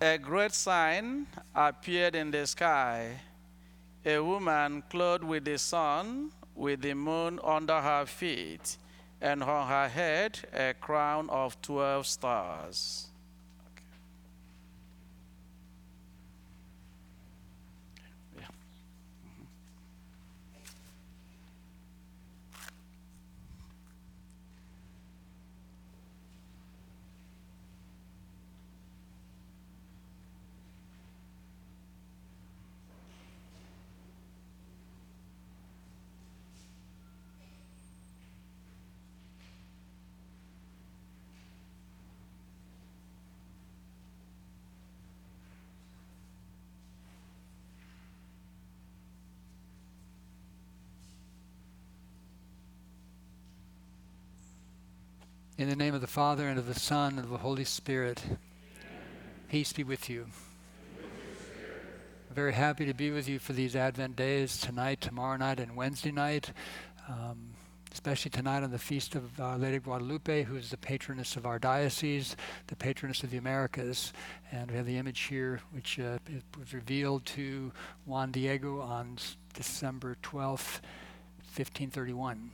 a great sign appeared in the sky a woman clothed with the sun, with the moon under her feet, and on her head a crown of 12 stars. In the name of the Father, and of the Son, and of the Holy Spirit, peace be with you. Very happy to be with you for these Advent days tonight, tomorrow night, and Wednesday night. Um, especially tonight on the feast of Our Lady of Guadalupe, who is the patroness of our diocese, the patroness of the Americas. And we have the image here, which uh, was revealed to Juan Diego on December 12th, 1531.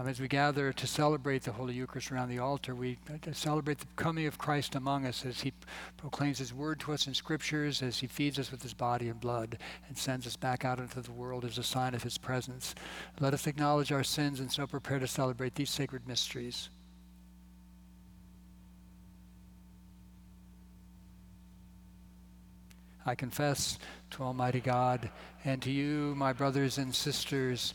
Um, as we gather to celebrate the Holy Eucharist around the altar, we uh, celebrate the coming of Christ among us as he proclaims his word to us in scriptures, as he feeds us with his body and blood, and sends us back out into the world as a sign of his presence. Let us acknowledge our sins and so prepare to celebrate these sacred mysteries. I confess to Almighty God and to you, my brothers and sisters,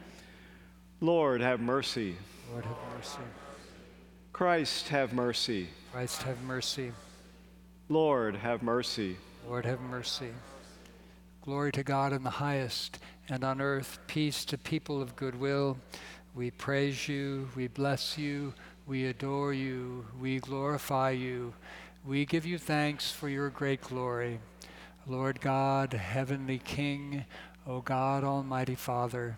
Lord, have mercy. Lord, have mercy. Christ, have mercy. Christ, have mercy. Lord, have mercy. Lord, have mercy. Glory to God in the highest, and on earth peace to people of good will. We praise you, we bless you, we adore you, we glorify you. We give you thanks for your great glory. Lord God, heavenly King, O God, Almighty Father,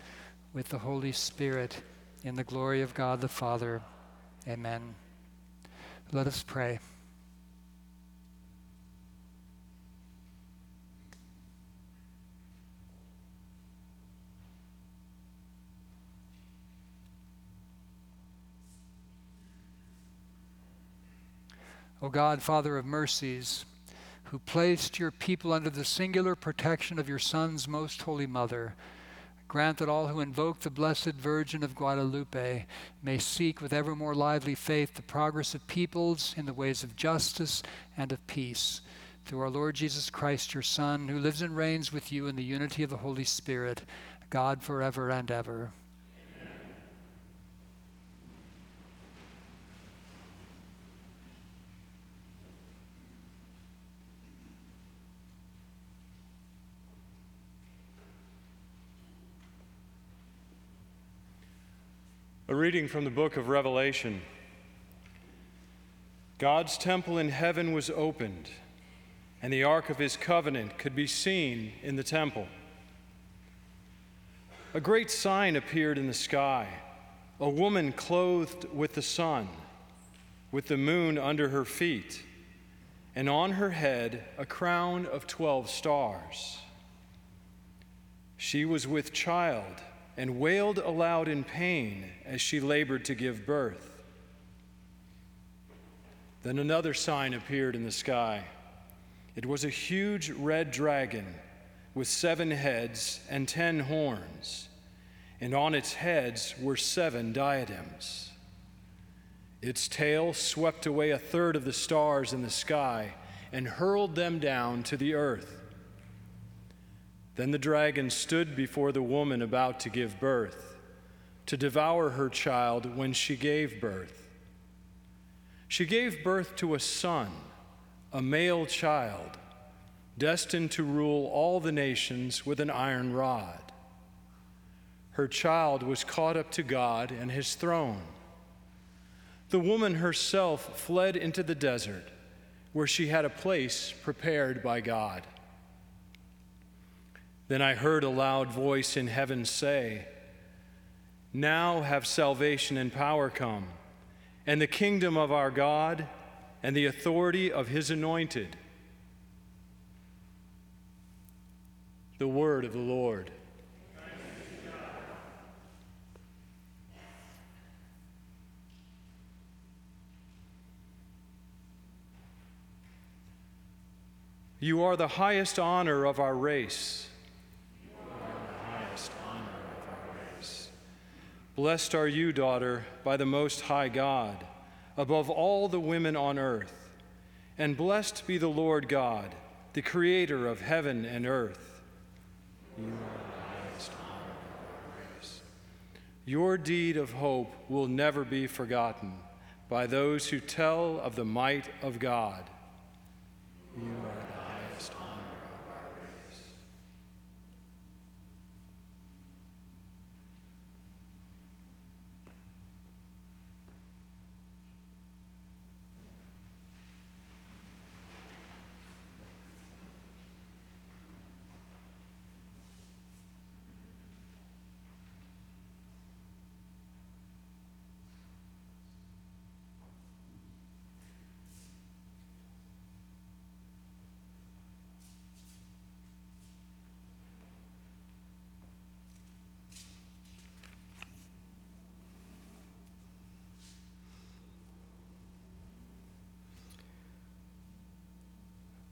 with the Holy Spirit, in the glory of God the Father. Amen. Let us pray. O God, Father of mercies, who placed your people under the singular protection of your Son's most holy mother, Grant that all who invoke the Blessed Virgin of Guadalupe may seek with ever more lively faith the progress of peoples in the ways of justice and of peace. Through our Lord Jesus Christ, your Son, who lives and reigns with you in the unity of the Holy Spirit, God forever and ever. A reading from the book of Revelation. God's temple in heaven was opened, and the ark of his covenant could be seen in the temple. A great sign appeared in the sky a woman clothed with the sun, with the moon under her feet, and on her head a crown of 12 stars. She was with child and wailed aloud in pain as she labored to give birth. Then another sign appeared in the sky It was a huge red dragon with seven heads and ten horns, and on its heads were seven diadems. Its tail swept away a third of the stars in the sky and hurled them down to the earth. Then the dragon stood before the woman about to give birth, to devour her child when she gave birth. She gave birth to a son, a male child, destined to rule all the nations with an iron rod. Her child was caught up to God and his throne. The woman herself fled into the desert, where she had a place prepared by God. Then I heard a loud voice in heaven say, Now have salvation and power come, and the kingdom of our God, and the authority of his anointed. The word of the Lord. You are the highest honor of our race. Blessed are you, daughter, by the Most High God, above all the women on earth. And blessed be the Lord God, the Creator of heaven and earth. You are the highest honor of our race. Your deed of hope will never be forgotten by those who tell of the might of God. You are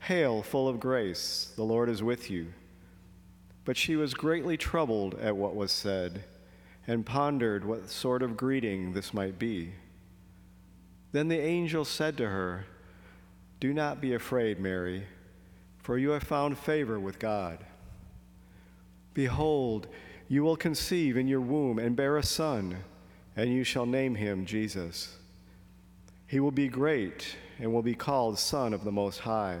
Hail, full of grace, the Lord is with you. But she was greatly troubled at what was said, and pondered what sort of greeting this might be. Then the angel said to her, Do not be afraid, Mary, for you have found favor with God. Behold, you will conceive in your womb and bear a son, and you shall name him Jesus. He will be great and will be called Son of the Most High.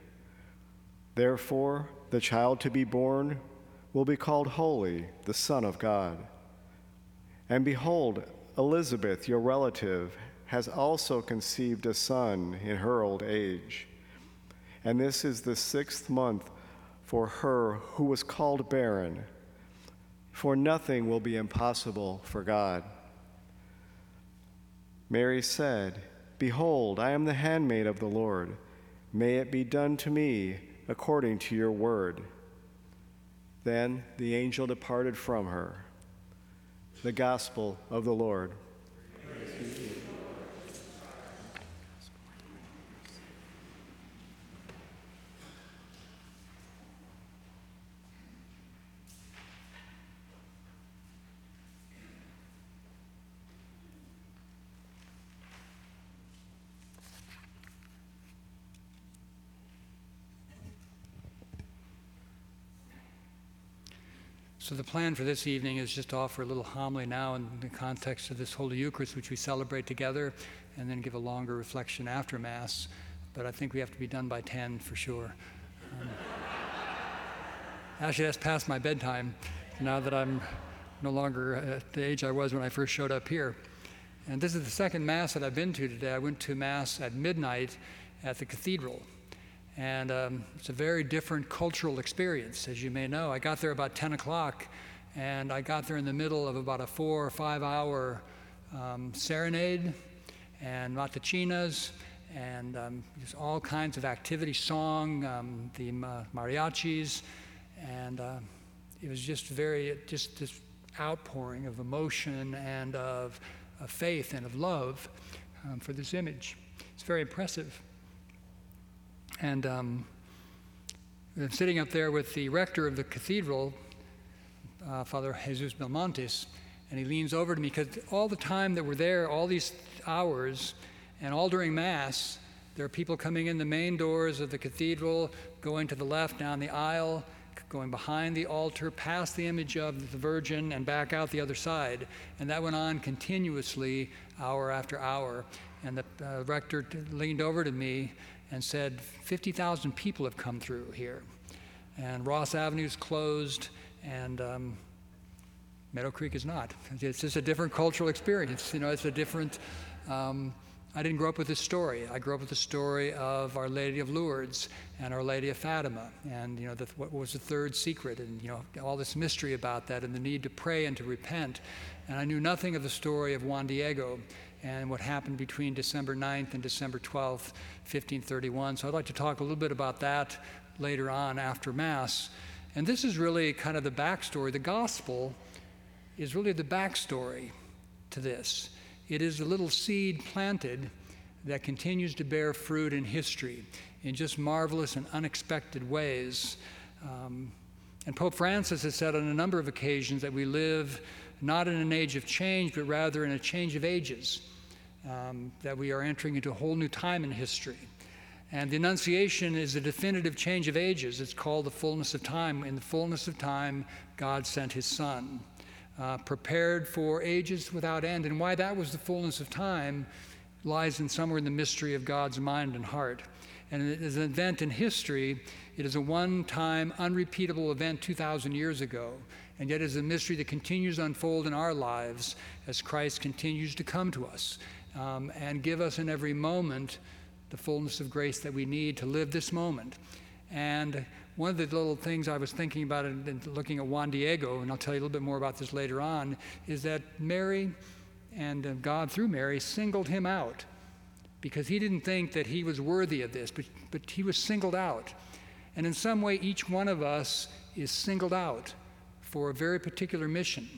Therefore, the child to be born will be called Holy, the Son of God. And behold, Elizabeth, your relative, has also conceived a son in her old age. And this is the sixth month for her who was called barren, for nothing will be impossible for God. Mary said, Behold, I am the handmaid of the Lord. May it be done to me according to your word. Then the angel departed from her. The Gospel of the Lord. So the plan for this evening is just to offer a little homily now in the context of this Holy Eucharist, which we celebrate together, and then give a longer reflection after Mass. But I think we have to be done by 10 for sure. Um, actually, that's past my bedtime now that I'm no longer at the age I was when I first showed up here. And this is the second Mass that I've been to today. I went to Mass at midnight at the cathedral. And um, it's a very different cultural experience, as you may know. I got there about 10 o'clock, and I got there in the middle of about a four or five hour um, serenade and matatinas and um, just all kinds of activity, song, um, the mariachis, and uh, it was just very, just this outpouring of emotion and of, of faith and of love um, for this image. It's very impressive. And um, I'm sitting up there with the rector of the cathedral, uh, Father Jesus Belmontes, and he leans over to me because all the time that we're there, all these hours, and all during Mass, there are people coming in the main doors of the cathedral, going to the left down the aisle, going behind the altar, past the image of the Virgin, and back out the other side. And that went on continuously, hour after hour. And the uh, rector leaned over to me and said, 50,000 people have come through here. And Ross Avenue is closed, and um, Meadow Creek is not. It's just a different cultural experience. You know, it's a different. Um, I didn't grow up with this story. I grew up with the story of Our Lady of Lourdes and Our Lady of Fatima, and you know the, what was the third secret, and you know all this mystery about that, and the need to pray and to repent. And I knew nothing of the story of Juan Diego and what happened between December 9th and December 12th, 1531. So I'd like to talk a little bit about that later on after Mass. And this is really kind of the backstory. The gospel is really the backstory to this. It is a little seed planted that continues to bear fruit in history in just marvelous and unexpected ways. Um, and Pope Francis has said on a number of occasions that we live not in an age of change, but rather in a change of ages, um, that we are entering into a whole new time in history. And the Annunciation is a definitive change of ages. It's called the fullness of time. In the fullness of time, God sent his Son uh, prepared for ages without end. And why that was the fullness of time lies in somewhere in the mystery of God's mind and heart. And it is an event in history. It is a one time, unrepeatable event 2,000 years ago. And yet, it is a mystery that continues to unfold in our lives as Christ continues to come to us um, and give us in every moment the fullness of grace that we need to live this moment. And one of the little things I was thinking about and looking at Juan Diego, and I'll tell you a little bit more about this later on, is that Mary and uh, God through Mary singled him out because he didn't think that he was worthy of this, but, but he was singled out. And in some way, each one of us is singled out for a very particular mission.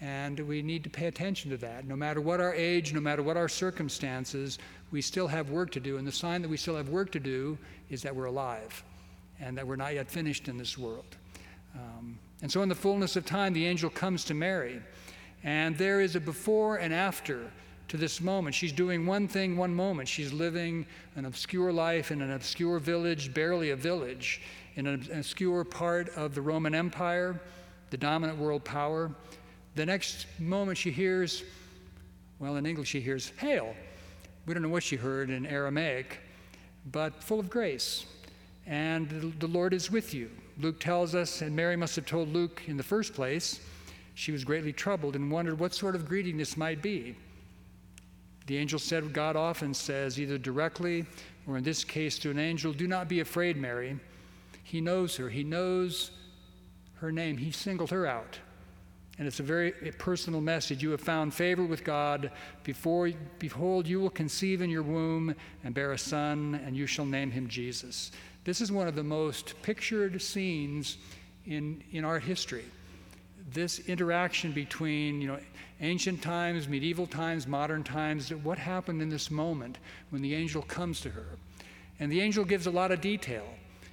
And we need to pay attention to that. No matter what our age, no matter what our circumstances, we still have work to do. And the sign that we still have work to do is that we're alive and that we're not yet finished in this world. Um, and so, in the fullness of time, the angel comes to Mary, and there is a before and after to this moment. She's doing one thing, one moment. She's living an obscure life in an obscure village, barely a village, in an obscure part of the Roman Empire, the dominant world power. The next moment, she hears, well, in English, she hears, Hail. We don't know what she heard in Aramaic, but full of grace and the Lord is with you. Luke tells us, and Mary must have told Luke in the first place, she was greatly troubled and wondered what sort of greeting this might be. The angel said, God often says, either directly or in this case to an angel, Do not be afraid, Mary. He knows her, He knows her name, He singled her out. And it's a very personal message. You have found favor with God. Before, behold, you will conceive in your womb and bear a son, and you shall name him Jesus. This is one of the most pictured scenes in, in art history. This interaction between you know, ancient times, medieval times, modern times, what happened in this moment when the angel comes to her. And the angel gives a lot of detail.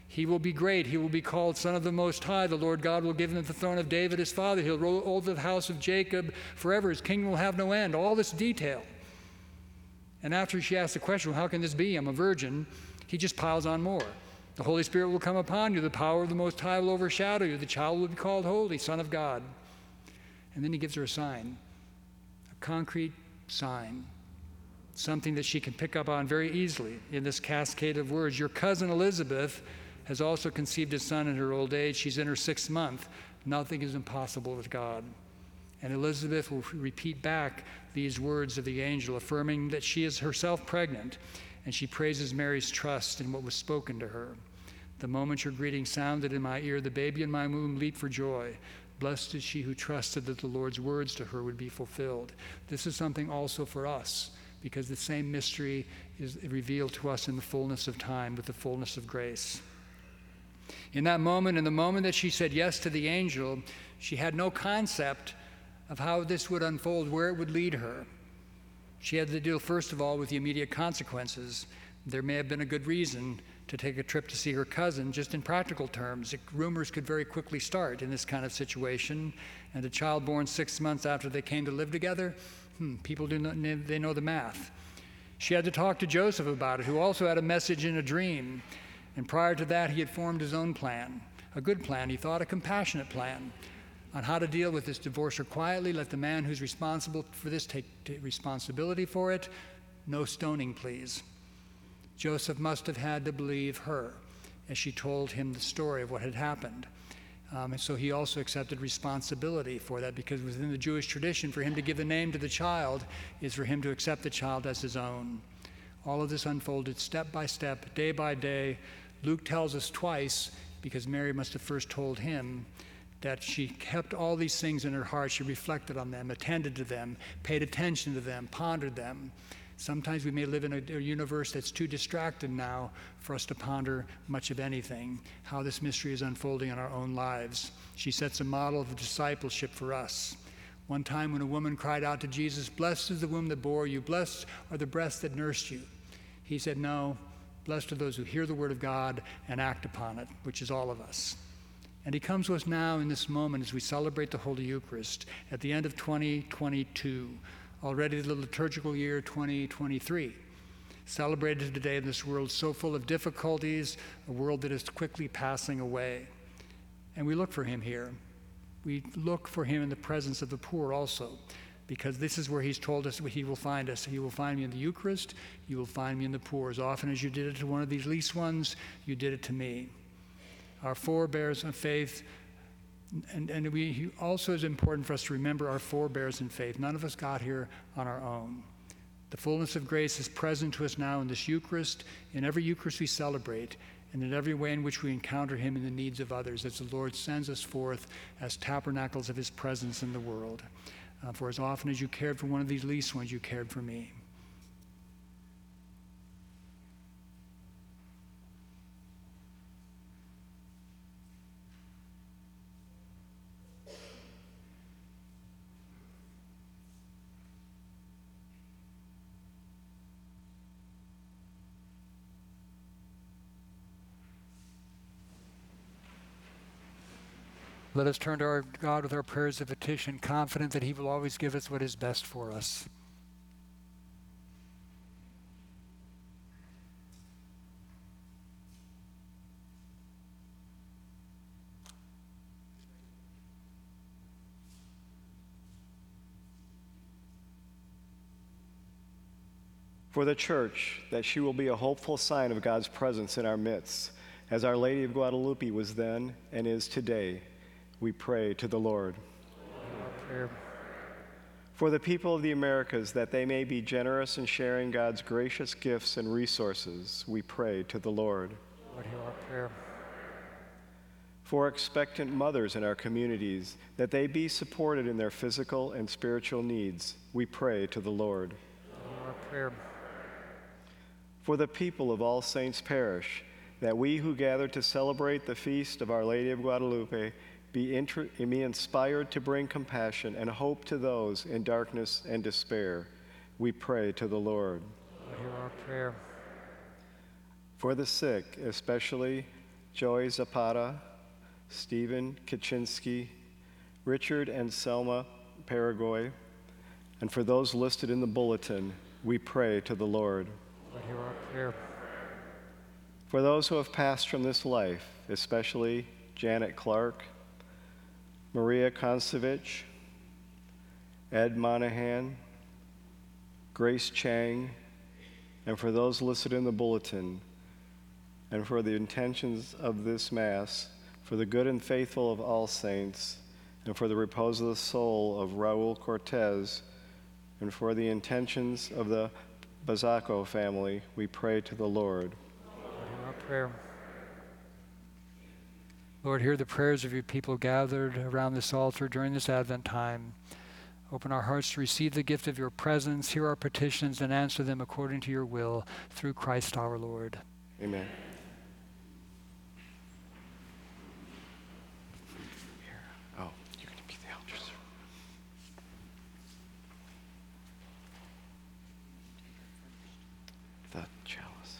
He will be great. He will be called Son of the Most High. The Lord God will give him the throne of David his father. He'll rule over the house of Jacob forever. His kingdom will have no end. All this detail. And after she asks the question, well, how can this be? I'm a virgin. He just piles on more. The Holy Spirit will come upon you. The power of the Most High will overshadow you. The child will be called Holy, Son of God. And then he gives her a sign, a concrete sign, something that she can pick up on very easily in this cascade of words. Your cousin Elizabeth has also conceived a son in her old age. She's in her sixth month. Nothing is impossible with God. And Elizabeth will repeat back these words of the angel, affirming that she is herself pregnant, and she praises Mary's trust in what was spoken to her. The moment your greeting sounded in my ear, the baby in my womb leaped for joy. Blessed is she who trusted that the Lord's words to her would be fulfilled. This is something also for us, because the same mystery is revealed to us in the fullness of time with the fullness of grace. In that moment, in the moment that she said yes to the angel, she had no concept of how this would unfold, where it would lead her. She had to deal, first of all, with the immediate consequences. There may have been a good reason to take a trip to see her cousin, just in practical terms. Rumors could very quickly start in this kind of situation. And a child born six months after they came to live together, hmm, people do not, they know the math. She had to talk to Joseph about it, who also had a message in a dream. And prior to that, he had formed his own plan, a good plan, he thought, a compassionate plan on how to deal with this divorce or quietly let the man who's responsible for this take, responsibility for it. No stoning, please. Joseph must have had to believe her as she told him the story of what had happened. Um, and so he also accepted responsibility for that because within the Jewish tradition, for him to give a name to the child is for him to accept the child as his own. All of this unfolded step by step, day by day. Luke tells us twice, because Mary must have first told him, that she kept all these things in her heart. She reflected on them, attended to them, paid attention to them, pondered them. Sometimes we may live in a, universe that's too distracted now for us to ponder much of anything, how this mystery is unfolding in our own lives. She sets a model of discipleship for us. One time when a woman cried out to Jesus, Blessed is the womb that bore you, blessed are the breasts that nursed you. He said, No, blessed are those who hear the word of God and act upon it, which is all of us. And he comes to us now in this moment as we celebrate the Holy Eucharist at the end of 2022, already the liturgical year 2023. Celebrated today in this world so full of difficulties, a world that is quickly passing away. And we look for him here. We look for him in the presence of the poor also, because this is where he's told us he will find us. He will find me in the Eucharist, you will find me in the poor. As often as you did it to one of these least ones, you did it to me our forebears in faith. And, and we also is important for us to remember our forebears in faith. None of us got here on our own. The fullness of grace is present to us now in this Eucharist, in every Eucharist we celebrate, and in every way in which we encounter Him in the needs of others as the Lord sends us forth as tabernacles of His presence in the world. Uh, for as often as you cared for one of these least ones, you cared for me. Let us turn to our God with our prayers of petition, confident that He will always give us what is best for us. For the church, that she will be a hopeful sign of God's presence in our midst, as Our Lady of Guadalupe was then and is today we pray to the Lord. For the people of the Americas, that they may be generous in sharing God's gracious gifts and resources, we pray to the Lord. Lord, hear our prayer. For expectant mothers in our communities, that they be supported in their physical and spiritual needs, we pray to the Lord. Our prayer. For the people of All Saints Parish, that we who gather to celebrate the feast of Our Lady of Guadalupe be, intr- be inspired to bring compassion and hope to those in darkness and despair. We pray to the Lord. Hear our prayer. For the sick, especially Joy Zapata, Stephen Kaczynski, Richard and Selma Paraguay, and for those listed in the bulletin, we pray to the Lord. Hear our prayer. For those who have passed from this life, especially Janet Clark, Maria Konstovich, Ed Monahan, Grace Chang, and for those listed in the bulletin, and for the intentions of this Mass, for the good and faithful of all saints, and for the repose of the soul of Raul Cortez, and for the intentions of the Bazaco family, we pray to the Lord. Prayer. Lord, hear the prayers of your people gathered around this altar during this Advent time. Open our hearts to receive the gift of your presence, hear our petitions, and answer them according to your will through Christ our Lord. Amen. Oh, you're going to be the elders. The chalice.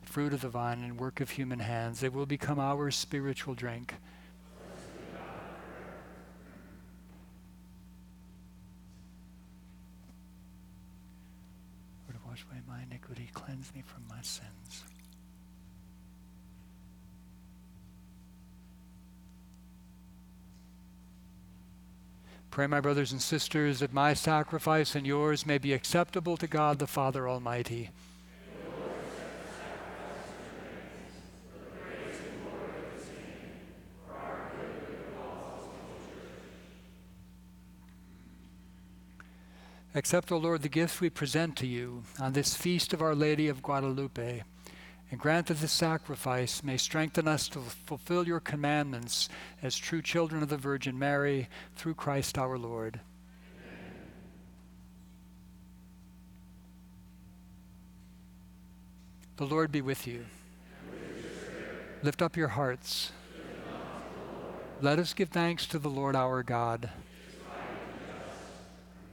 fruit of the vine and work of human hands. It will become our spiritual drink. Lord, wash away my iniquity, cleanse me from my sins. Pray, my brothers and sisters, that my sacrifice and yours may be acceptable to God the Father Almighty. Accept, O Lord, the gifts we present to you on this feast of Our Lady of Guadalupe, and grant that this sacrifice may strengthen us to fulfill your commandments as true children of the Virgin Mary through Christ our Lord. The Lord be with you. Lift up your hearts. Let us give thanks to the Lord our God.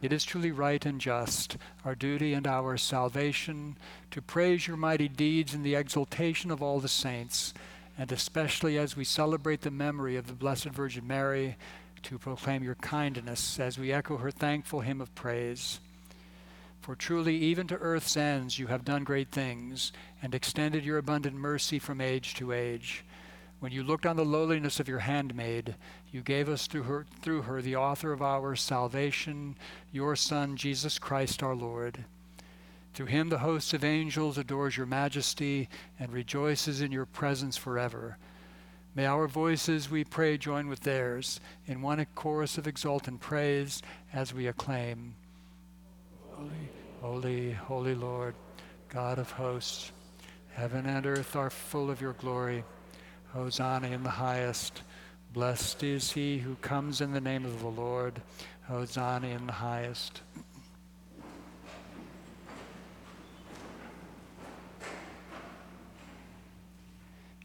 It is truly right and just, our duty and our salvation, to praise your mighty deeds in the exaltation of all the saints, and especially as we celebrate the memory of the Blessed Virgin Mary, to proclaim your kindness as we echo her thankful hymn of praise. For truly, even to earth's ends, you have done great things, and extended your abundant mercy from age to age. When you looked on the lowliness of your handmaid, you gave us through her, through her the author of our salvation, your Son, Jesus Christ our Lord. Through him the host of angels adores your majesty and rejoices in your presence forever. May our voices, we pray, join with theirs in one chorus of exultant praise as we acclaim Holy, holy, holy Lord, God of hosts, heaven and earth are full of your glory. Hosanna in the highest. Blessed is he who comes in the name of the Lord. Hosanna in the highest.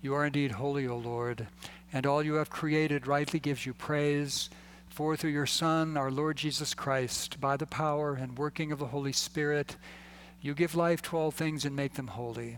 You are indeed holy, O Lord, and all you have created rightly gives you praise. For through your Son, our Lord Jesus Christ, by the power and working of the Holy Spirit, you give life to all things and make them holy.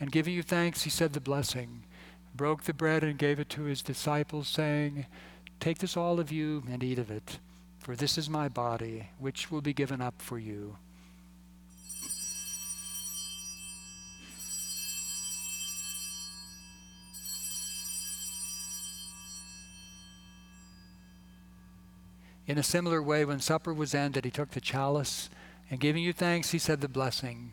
and giving you thanks, he said the blessing, broke the bread, and gave it to his disciples, saying, Take this, all of you, and eat of it, for this is my body, which will be given up for you. In a similar way, when supper was ended, he took the chalice, and giving you thanks, he said the blessing,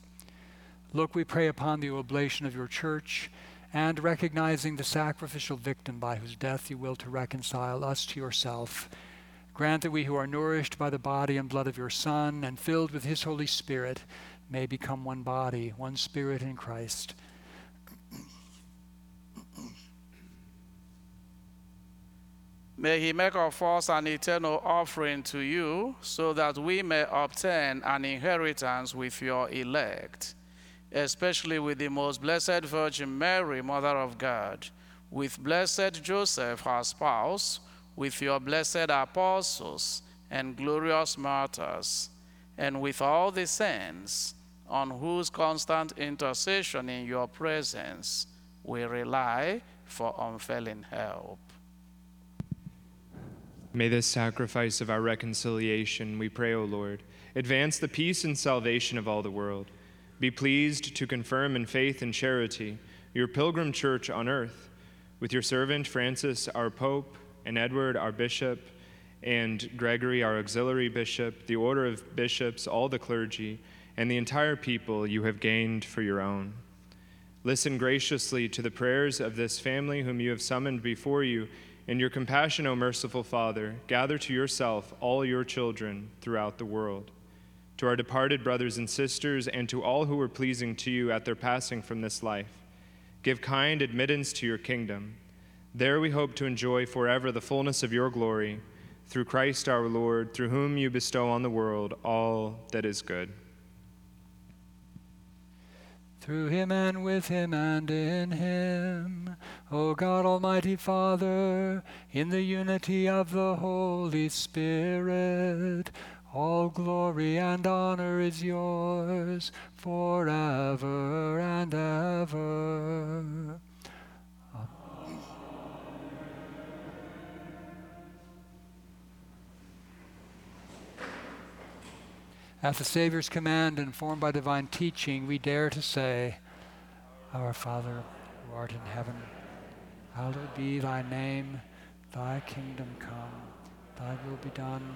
Look, we pray upon the oblation of your church and recognizing the sacrificial victim by whose death you will to reconcile us to yourself. Grant that we who are nourished by the body and blood of your Son and filled with his Holy Spirit may become one body, one spirit in Christ. May he make of us an eternal offering to you, so that we may obtain an inheritance with your elect especially with the most blessed Virgin Mary, Mother of God, with blessed Joseph, her spouse, with your blessed apostles and glorious martyrs, and with all the saints, on whose constant intercession in your presence we rely for unfailing help. May this sacrifice of our reconciliation, we pray, O Lord, advance the peace and salvation of all the world be pleased to confirm in faith and charity your pilgrim church on earth, with your servant Francis, our Pope, and Edward, our Bishop, and Gregory, our auxiliary bishop, the order of bishops, all the clergy, and the entire people you have gained for your own. Listen graciously to the prayers of this family whom you have summoned before you. In your compassion, O merciful Father, gather to yourself all your children throughout the world to our departed brothers and sisters, and to all who were pleasing to you at their passing from this life. Give kind admittance to your kingdom. There we hope to enjoy forever the fullness of your glory, through Christ our Lord, through whom you bestow on the world all that is good. Through him and with him and in him, O God Almighty Father, in the unity of the Holy Spirit, all glory and honor is yours forever and ever. At the Savior's command, informed by divine teaching, we dare to say, Our Father, who art in heaven, hallowed be thy name, thy kingdom come, thy will be done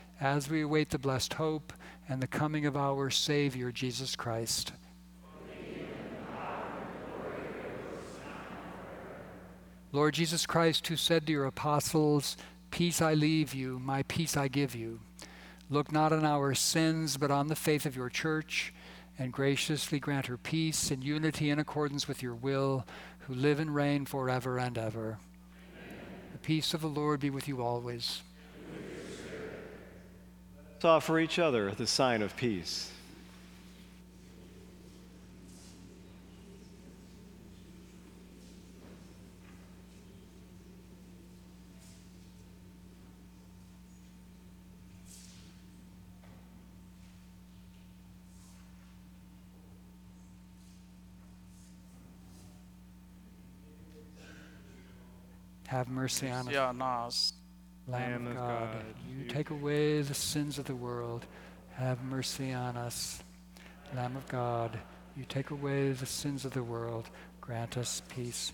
as we await the blessed hope and the coming of our Savior, Jesus Christ. Lord Jesus Christ, who said to your apostles, Peace I leave you, my peace I give you, look not on our sins, but on the faith of your church, and graciously grant her peace and unity in accordance with your will, who live and reign forever and ever. The peace of the Lord be with you always. Let's offer each other the sign of peace. Have mercy on us, Us. Lamb of God. You take away the sins of the world. Have mercy on us, Lamb of God. You take away the sins of the world. Grant us peace.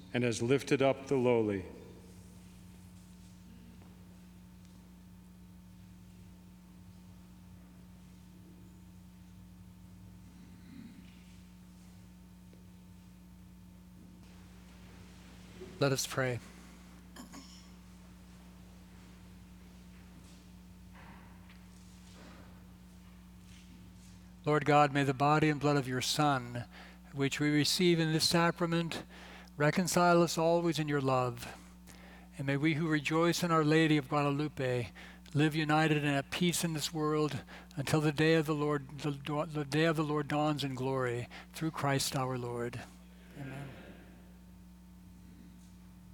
and has lifted up the lowly. Let us pray. Lord God, may the body and blood of your Son, which we receive in this sacrament, reconcile us always in your love. And may we who rejoice in Our Lady of Guadalupe live united and at peace in this world until the day of the Lord the, the day of the Lord dawns in glory through Christ our Lord. Amen.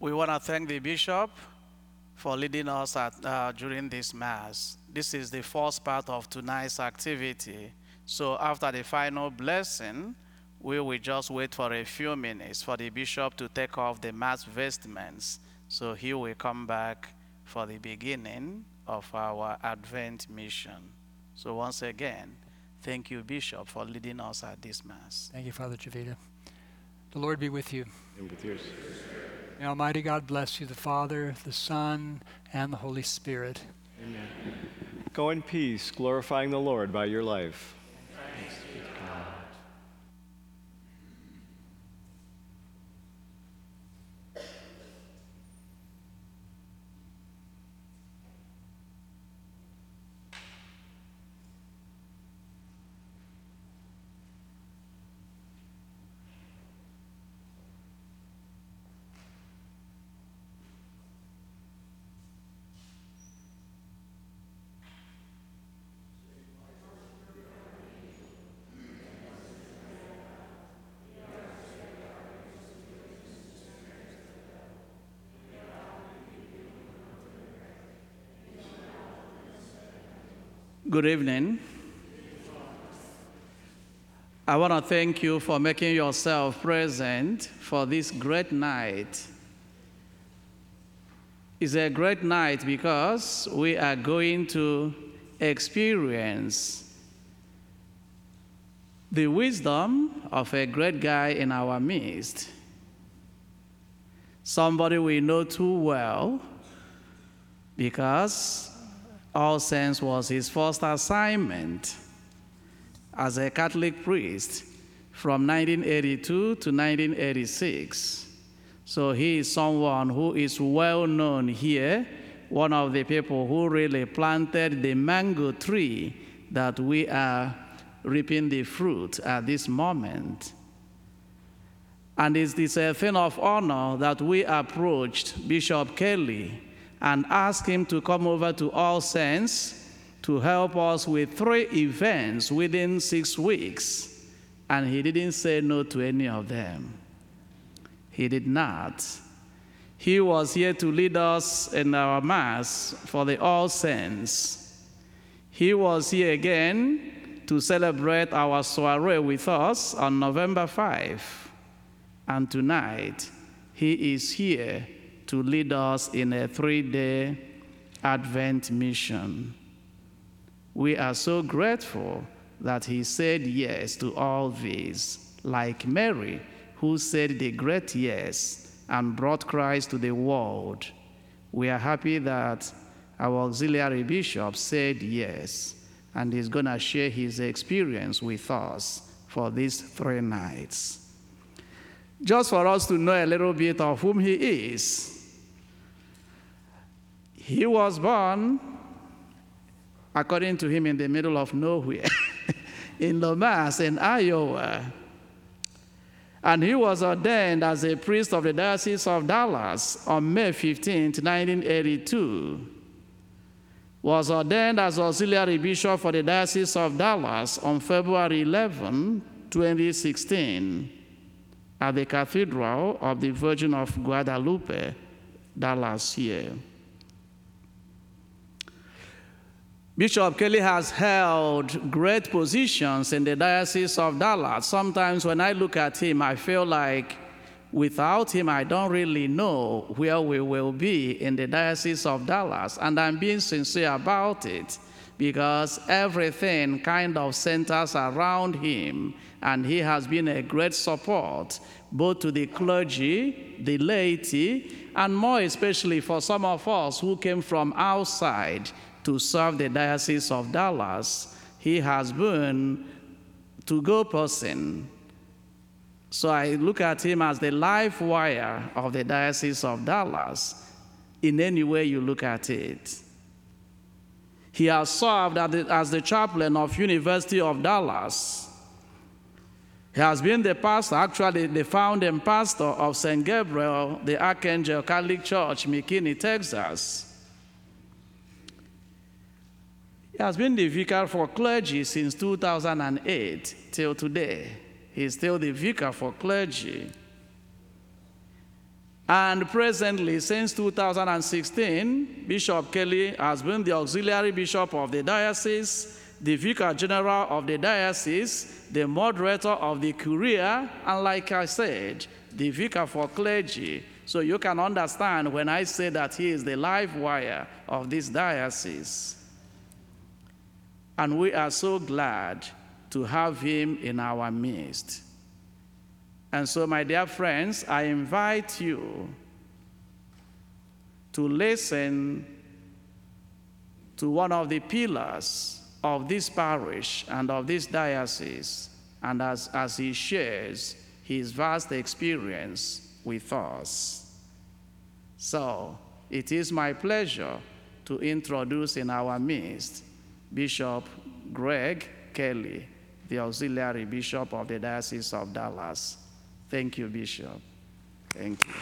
We want to thank the bishop for leading us at, uh, during this mass. This is the first part of tonight's activity. So after the final blessing, we will just wait for a few minutes for the bishop to take off the mass vestments. So he will come back for the beginning of our Advent mission. So once again, thank you, Bishop, for leading us at this mass. Thank you, Father Javita. The Lord be with you. And with yours. May Almighty God bless you, the Father, the Son, and the Holy Spirit. Amen. Go in peace, glorifying the Lord by your life. Good evening. I want to thank you for making yourself present for this great night. It's a great night because we are going to experience the wisdom of a great guy in our midst. Somebody we know too well because all Saints was his first assignment as a Catholic priest from 1982 to 1986. So he is someone who is well known here, one of the people who really planted the mango tree that we are reaping the fruit at this moment. And it's this a thing of honor that we approached Bishop Kelly and asked him to come over to All Saints to help us with three events within six weeks. And he didn't say no to any of them. He did not. He was here to lead us in our Mass for the All Saints. He was here again to celebrate our soiree with us on November 5. And tonight, he is here to lead us in a three day Advent mission. We are so grateful that he said yes to all these, like Mary, who said the great yes and brought Christ to the world. We are happy that our auxiliary bishop said yes and is going to share his experience with us for these three nights. Just for us to know a little bit of whom he is. He was born, according to him, in the middle of nowhere, in Lomas, in Iowa. And he was ordained as a priest of the Diocese of Dallas on May 15, 1982 was ordained as auxiliary bishop for the Diocese of Dallas on February 11, 2016, at the Cathedral of the Virgin of Guadalupe, Dallas here. Bishop Kelly has held great positions in the Diocese of Dallas. Sometimes when I look at him, I feel like without him, I don't really know where we will be in the Diocese of Dallas. And I'm being sincere about it because everything kind of centers around him, and he has been a great support both to the clergy, the laity, and more especially for some of us who came from outside to serve the Diocese of Dallas. He has been to go person so I look at him as the life wire of the Diocese of Dallas, in any way you look at it. He has served as the chaplain of University of Dallas. He has been the pastor, actually the founding pastor of St. Gabriel, the Archangel Catholic Church, McKinney, Texas. He has been the vicar for clergy since 2008 till today. He's still the vicar for clergy. And presently, since 2016, Bishop Kelly has been the auxiliary bishop of the diocese, the vicar general of the diocese, the moderator of the curia, and like I said, the vicar for clergy. So you can understand when I say that he is the live wire of this diocese. And we are so glad to have him in our midst. And so, my dear friends, I invite you to listen to one of the pillars of this parish and of this diocese, and as, as he shares his vast experience with us. So, it is my pleasure to introduce in our midst Bishop Greg Kelly the auxiliary bishop of the Diocese of Dallas. Thank you, Bishop. Thank you.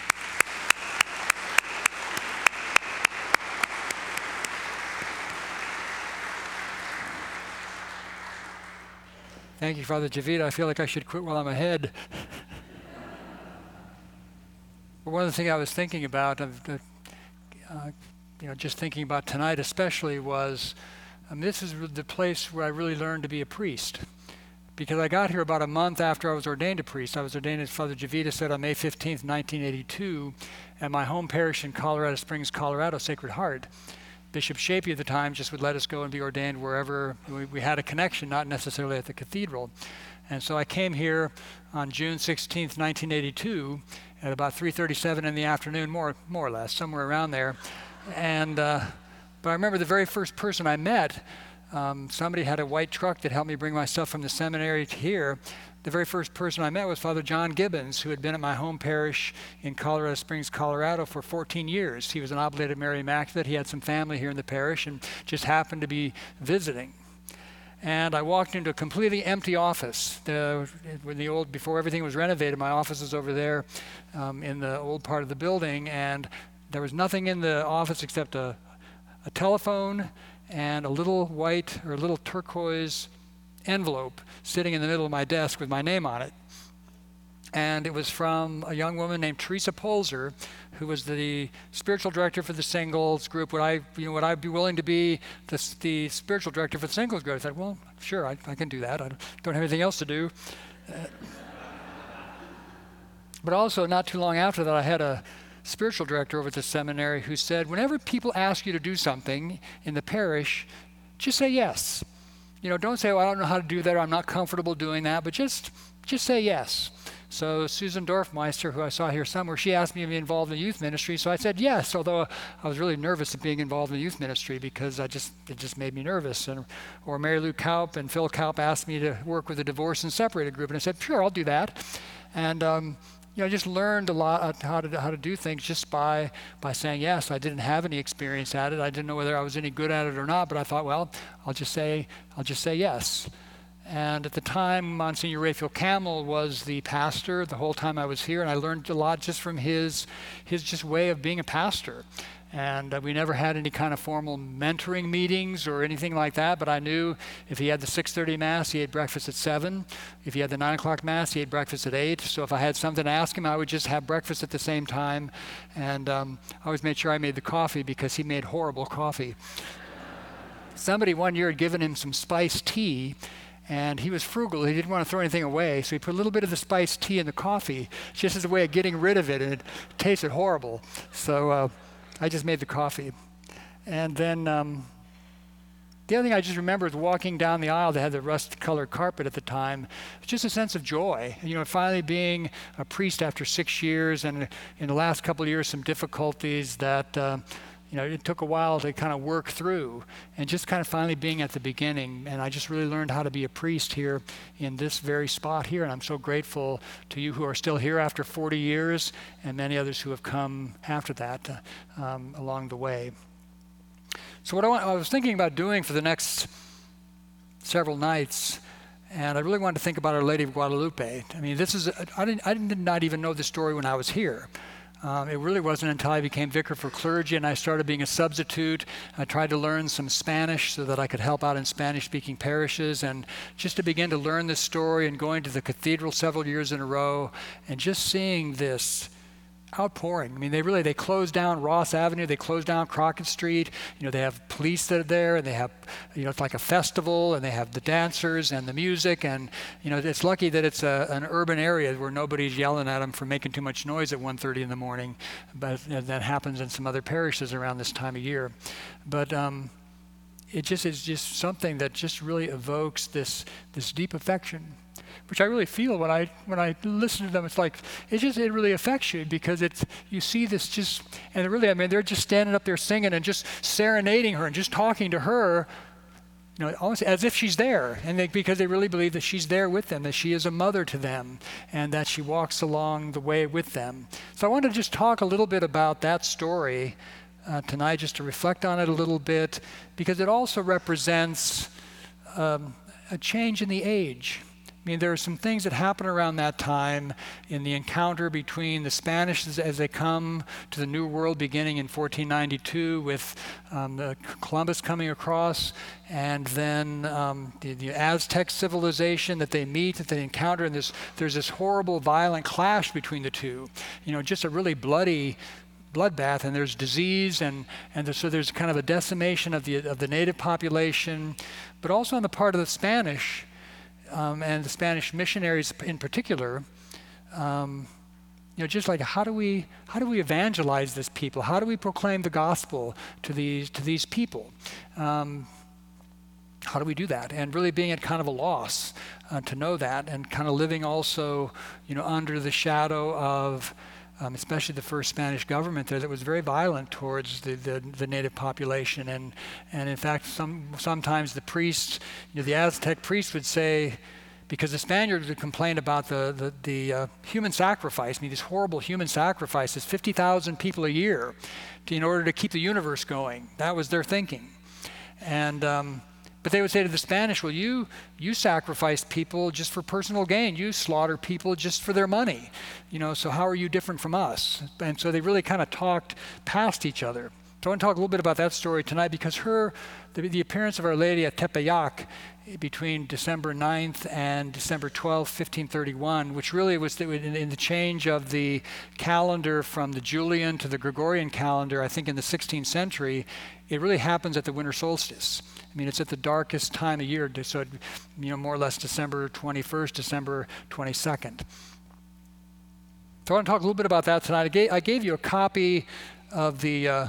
Thank you, Father Javita. I feel like I should quit while I'm ahead. one of the things I was thinking about, uh, you know, just thinking about tonight especially, was um, this is the place where I really learned to be a priest because I got here about a month after I was ordained a priest. I was ordained, as Father Javita said, on May 15th, 1982, at my home parish in Colorado Springs, Colorado, Sacred Heart. Bishop Tschoepe at the time just would let us go and be ordained wherever we, we had a connection, not necessarily at the cathedral. And so I came here on June 16th, 1982, at about 3:37 in the afternoon, more more or less, somewhere around there. And uh, but I remember the very first person I met um, somebody had a white truck that helped me bring my stuff from the seminary to here. The very first person I met was Father John Gibbons, who had been at my home parish in Colorado Springs, Colorado for 14 years. He was an oblated Mary Immaculate. He had some family here in the parish and just happened to be visiting. And I walked into a completely empty office. The, when the old, before everything was renovated, my office was over there um, in the old part of the building, and there was nothing in the office except a, a telephone and a little white or little turquoise envelope sitting in the middle of my desk with my name on it. And it was from a young woman named Teresa Polzer, who was the spiritual director for the singles group. Would I, you know, would I be willing to be the, the spiritual director for the singles group? I said, well, sure, I, I can do that. I don't have anything else to do. Uh, But also, not too long after that, I had a spiritual director over at the seminary who said, whenever people ask you to do something in the parish, just say yes. You know, don't say, "Well, I don't know how to do that," or "I'm not comfortable doing that," but just just say yes. So Susan Dorfmeister, who I saw here somewhere, she asked me to be involved in youth ministry. So I said yes, although I was really nervous of being involved in youth ministry because I just it just made me nervous. And or Mary Lou Kaup and Phil Kaup asked me to work with a divorce and separated group, and I said sure, I'll do that. And um, you know, I just learned a lot how to how to do things just by by saying yes. I didn't have any experience at it. I didn't know whether I was any good at it or not. But I thought, well, I'll just say I'll just say yes. And at the time, Monsignor Raphael Camel was the pastor the whole time I was here, and I learned a lot just from his, his just way of being a pastor. And uh, we never had any kind of formal mentoring meetings or anything like that, but I knew if he had the 6.30 Mass, he ate breakfast at 7. If he had the 9 o'clock Mass, he ate breakfast at 8. So if I had something to ask him, I would just have breakfast at the same time. And um, I always made sure I made the coffee because he made horrible coffee. Somebody one year had given him some spiced tea, and he was frugal. He didn't want to throw anything away, so he put a little bit of the spiced tea in the coffee just as a way of getting rid of it, and it tasted horrible. So uh, I just made the coffee. And then um, the other thing I just remember is walking down the aisle that had the rust colored carpet at the time. Just a sense of joy. You know, finally being a priest after six years, and in the last couple of years, some difficulties that. Uh, you know, it took a while to kind of work through and just kind of finally being at the beginning. And I just really learned how to be a priest here in this very spot here. And I'm so grateful to you who are still here after 40 years and many others who have come after that uh, um, along the way. So, what I, want, I was thinking about doing for the next several nights and I really wanted to think about Our Lady of Guadalupe. I mean, this is, I, didn't, I did not even know the story when I was here. Um, it really wasn't until I became vicar for clergy and I started being a substitute. I tried to learn some Spanish so that I could help out in Spanish speaking parishes and just to begin to learn this story and going to the cathedral several years in a row and just seeing this outpouring. I mean, they really they closed down Ross Avenue, they closed down Crockett Street. You know, they have police that are there, and they have you know it's like a festival, and they have the dancers and the music, and you know it's lucky that it's a, an urban area where nobody's yelling at them for making too much noise at 1:30 in the morning. But that happens in some other parishes around this time of year. But um, it just is just something that just really evokes this this deep affection which I really feel when I when I listen to them. It's like it just it really affects you because it's you see this just and really I mean they're just standing up there singing and just serenading her and just talking to her, you know, almost as if she's there, and they, because they really believe that she's there with them, that she is a mother to them, and that she walks along the way with them. So I want to just talk a little bit about that story. Uh, tonight, just to reflect on it a little bit, because it also represents um, a change in the age. I mean, there are some things that happen around that time in the encounter between the Spanish as they come to the New World beginning in 1492 with um, Columbus coming across, and then um, the, the, Aztec civilization that they meet, that they encounter, and this, there's this horrible, violent clash between the two. You know, just a really bloody bloodbath, and there's disease, and, and so there's kind of a decimation of the, of the native population, but also on the part of the Spanish um, and the Spanish missionaries in particular, um, you know, just like how do we how do we evangelize this people? How do we proclaim the gospel to these to these people? Um, how do we do that? And really being at kind of a loss uh, to know that, and kind of living also, you know, under the shadow of um, especially the first Spanish government there that was very violent towards the, the, the, native population. And, and in fact, some, sometimes the priests, you know, the Aztec priests would say, because the Spaniards would complain about the, the, the uh, human sacrifice, I mean, these horrible human sacrifices, 50,000 people a year to, in order to keep the universe going. That was their thinking. And um, but they would say to the Spanish, well, you, you sacrifice people just for personal gain. You slaughter people just for their money. You know, so how are you different from us? And so they really kind of talked past each other. So I want to talk a little bit about that story tonight because her, the, the appearance of Our Lady at Tepeyac between December 9th and December 12th, 1531, which really was in, the change of the calendar from the Julian to the Gregorian calendar, I think in the 16th century, it really happens at the winter solstice. I mean, it's at the darkest time of year, so it, you know, more or less December 21st, December 22nd. So I want to talk a little bit about that tonight. I gave, I gave you a copy of the, uh,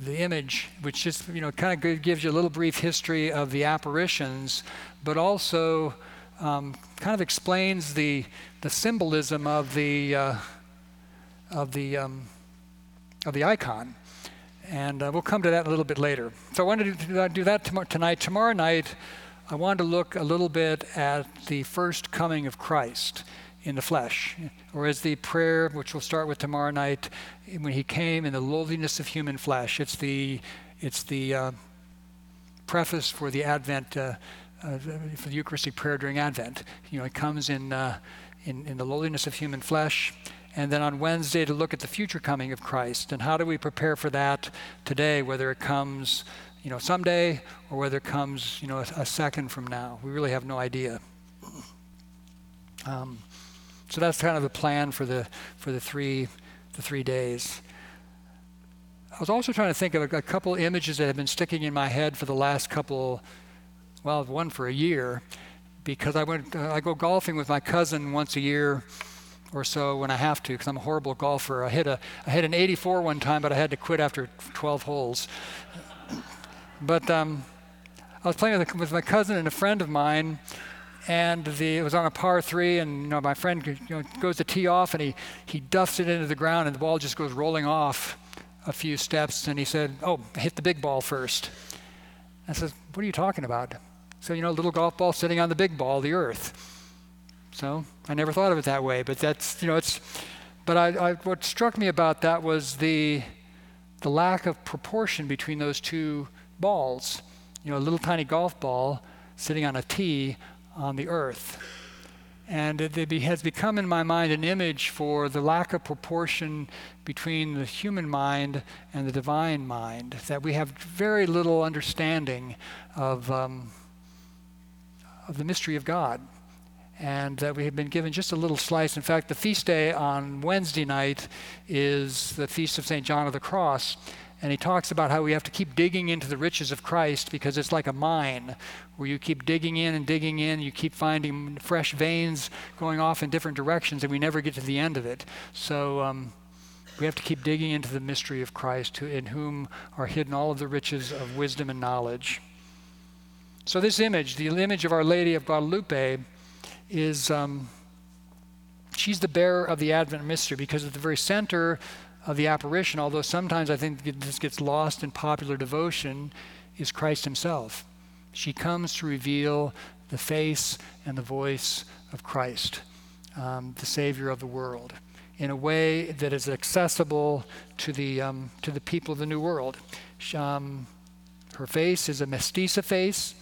the image, which just, you know, kind of gives you a little brief history of the apparitions, but also um, kind of explains the, the symbolism of the, uh, of the, um, of the icon. And uh, we'll come to that a little bit later. So I wanted to do that, tonight. Tomorrow night, I wanted to look a little bit at the first coming of Christ in the flesh, or as the prayer, which we'll start with tomorrow night, when he came in the lowliness of human flesh. It's the, it's the uh, preface for the Advent, uh, uh, for the Eucharistic prayer during Advent. You know, it comes in, uh, in, in the lowliness of human flesh and then on Wednesday to look at the future coming of Christ and how do we prepare for that today, whether it comes, you know, someday or whether it comes, you know, a, a second from now. We really have no idea. Um, so that's kind of the plan for the for the three the three days. I was also trying to think of a, a couple images that have been sticking in my head for the last couple, well, one for a year, because I went uh, I go golfing with my cousin once a year or so when I have to because I'm a horrible golfer. I hit a I hit an 84 one time, but I had to quit after 12 holes. But um, I was playing with, with, my cousin and a friend of mine, and the, it was on a par three, and you know, my friend you know, goes to tee off, and he he duffs it into the ground, and the ball just goes rolling off a few steps, and he said, "Oh, hit the big ball first. I said, "What are you talking about?" So you know, a little golf ball sitting on the big ball, the earth. So I never thought of it that way, but that's, you know, it's, but I, I, what struck me about that was the, the lack of proportion between those two balls. You know, a little tiny golf ball sitting on a tee on the earth. And it, has become in my mind an image for the lack of proportion between the human mind and the divine mind, that we have very little understanding of, um, of the mystery of God and that we have been given just a little slice. In fact, the feast day on Wednesday night is the feast of St. John of the Cross. And he talks about how we have to keep digging into the riches of Christ because it's like a mine where you keep digging in and digging in, you keep finding fresh veins going off in different directions, and we never get to the end of it. So um, we have to keep digging into the mystery of Christ, in whom are hidden all of the riches of wisdom and knowledge. So, this image, the image of Our Lady of Guadalupe, is um, she's the bearer of the Advent mystery because at the very center of the apparition, although sometimes I think this gets lost in popular devotion, is Christ Himself. She comes to reveal the face and the voice of Christ, um, the Savior of the world, in a way that is accessible to the, um, to the people of the New World. Um, her face is a mestiza face,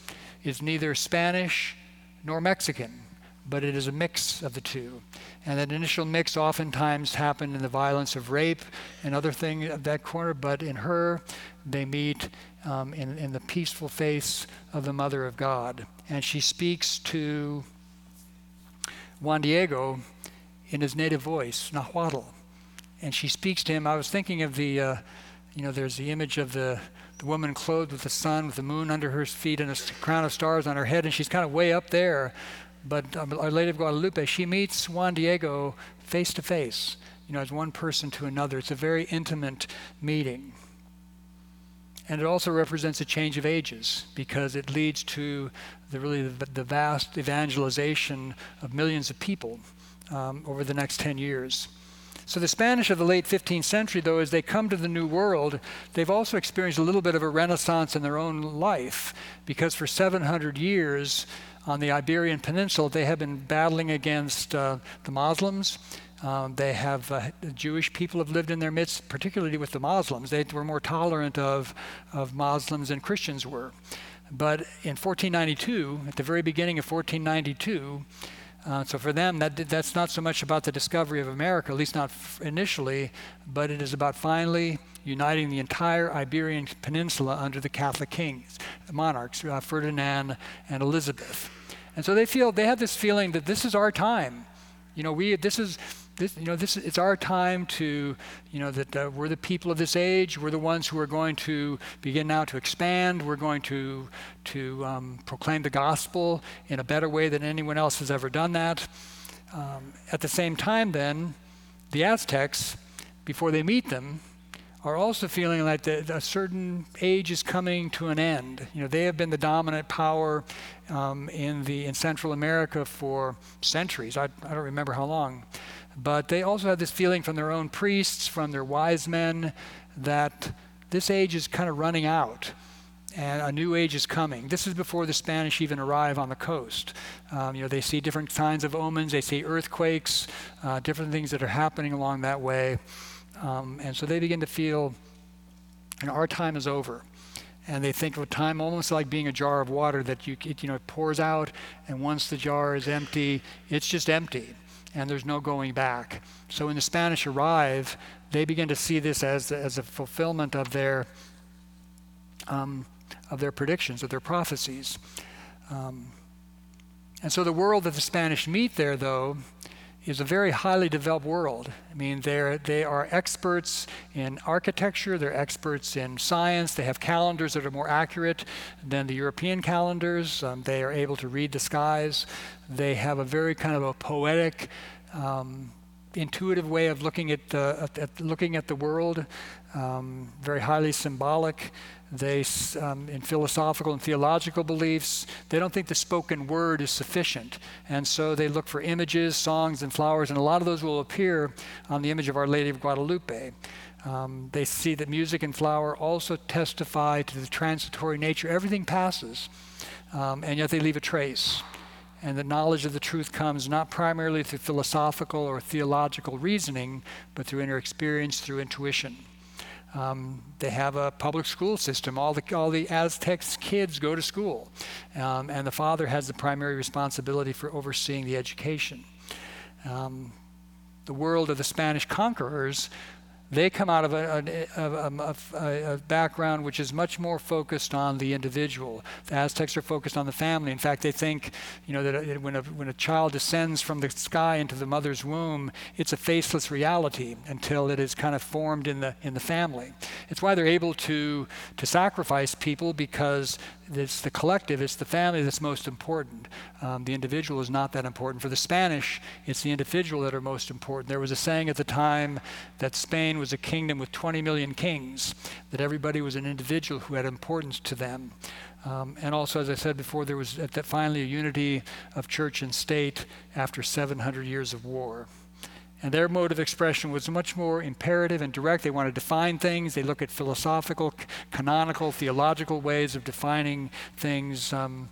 is neither Spanish nor Mexican but it is a mix of the two. And that initial mix oftentimes happened in the violence of rape and other things of that corner, but in her, they meet um, in, in the peaceful face of the Mother of God. And she speaks to Juan Diego in his native voice, Nahuatl. And she speaks to him. I was thinking of the, uh, you know, there's the image of the, the woman clothed with the sun, with the moon under her feet, and a crown of stars on her head, and she's kind of way up there but um, Our Lady of Guadalupe, she meets Juan Diego face to face, you know, as one person to another. It's a very intimate meeting. And it also represents a change of ages because it leads to the really the, the vast evangelization of millions of people um, over the next 10 years. So the Spanish of the late 15th century, though, as they come to the New World, they've also experienced a little bit of a renaissance in their own life because for 700 years on the Iberian Peninsula, they have been battling against uh, the Muslims. Um, they have uh, Jewish people have lived in their midst, particularly with the Muslims. They were more tolerant of, of Muslims than Christians were. But in 1492, at the very beginning of 1492, uh, so for them, that, that's not so much about the discovery of America, at least not f- initially, but it is about finally uniting the entire Iberian Peninsula under the Catholic kings, monarchs, uh, Ferdinand and Elizabeth. And so they feel they have this feeling that this is our time. You know, we this is this, you know, this it's our time to, you know, that uh, we're the people of this age. We're the ones who are going to begin now to expand. We're going to to um, proclaim the gospel in a better way than anyone else has ever done that. Um, at the same time, then, the Aztecs, before they meet them, are also feeling like the, a certain age is coming to an end. You know, they have been the dominant power um, in the in Central America for centuries. I, I don't remember how long, but they also have this feeling from their own priests, from their wise men, that this age is kind of running out and a new age is coming. This is before the Spanish even arrive on the coast. Um, you know, they see different signs of omens, they see earthquakes, uh, different things that are happening along that way. Um, and so they begin to feel, you know, our time is over. And they think of time almost like being a jar of water that you, it, you know, it pours out, and once the jar is empty, it's just empty, and there's no going back. So when the Spanish arrive, they begin to see this as, as a fulfillment of their, um, of their predictions, of their prophecies. Um, and so the world that the Spanish meet there, though, is a very highly developed world. I mean, they're, they are experts in architecture, they're experts in science, they have calendars that are more accurate than the European calendars, um, they are able to read the skies, they have a very kind of a poetic, um, intuitive way of looking at, the, at, at looking at the world, um, very highly symbolic. They, um, in philosophical and theological beliefs, they don't think the spoken word is sufficient. And so they look for images, songs, and flowers, and a lot of those will appear on the image of Our Lady of Guadalupe. Um, they see that music and flower also testify to the transitory nature. Everything passes, um, and yet they leave a trace. And the knowledge of the truth comes not primarily through philosophical or theological reasoning, but through inner experience, through intuition. Um, they have a public school system. All the, all the Aztecs kids go to school. Um, and the father has the primary responsibility for overseeing the education. Um, the world of the Spanish conquerors they come out of a, a, um, a, a, background which is much more focused on the individual. The Aztecs are focused on the family. In fact, they think, you know, uh, that when a, when a child descends from the sky into the mother's womb, it's a faceless reality until it is kind of formed in the in the family. It's why they're able to to sacrifice people because it's the collective, it's the family that's most important. Um, the individual is not that important. For the Spanish, it's the individual that are most important. There was a saying at the time that Spain was a kingdom with 20 million kings, that everybody was an individual who had importance to them. Um, and also, as I said before, there was finally a unity of church and state after 700 years of war. And their mode of expression was much more imperative and direct. They want to define things. They look at philosophical, canonical, theological ways of defining things, um,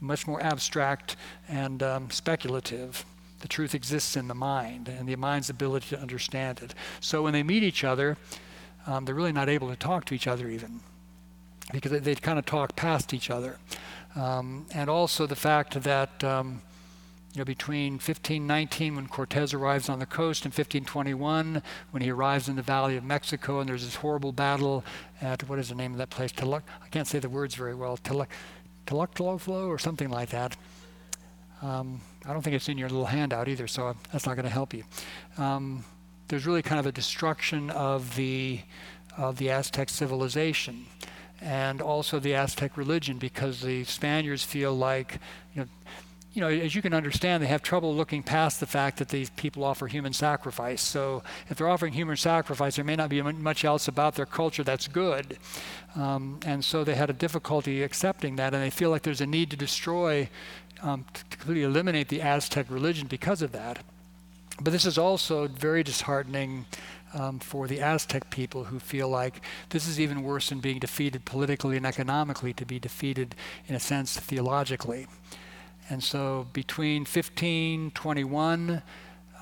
much more abstract and um, speculative. The truth exists in the mind and the mind's ability to understand it. So when they meet each other, um, they're really not able to talk to each other even because they, they kind of talk past each other. Um, and also the fact that um, you know, between 1519 when Cortez arrives on the coast and 1521 when he arrives in the Valley of Mexico and there's this horrible battle at what is the name of that place? Tuluc, I can't say the words very well. Toluctoloflo or something like that. Um, I don't think it's in your little handout either, so that's not going to help you. Um, there's really kind of a destruction of the of the Aztec civilization and also the Aztec religion because the Spaniards feel like you know you know, as you can understand, they have trouble looking past the fact that these people offer human sacrifice. So if they're offering human sacrifice, there may not be much else about their culture that's good. Um, and so they had a difficulty accepting that, and they feel like there's a need to destroy, um, to completely eliminate the Aztec religion because of that. But this is also very disheartening um, for the Aztec people who feel like this is even worse than being defeated politically and economically, to be defeated, in a sense, theologically. And so between 1521,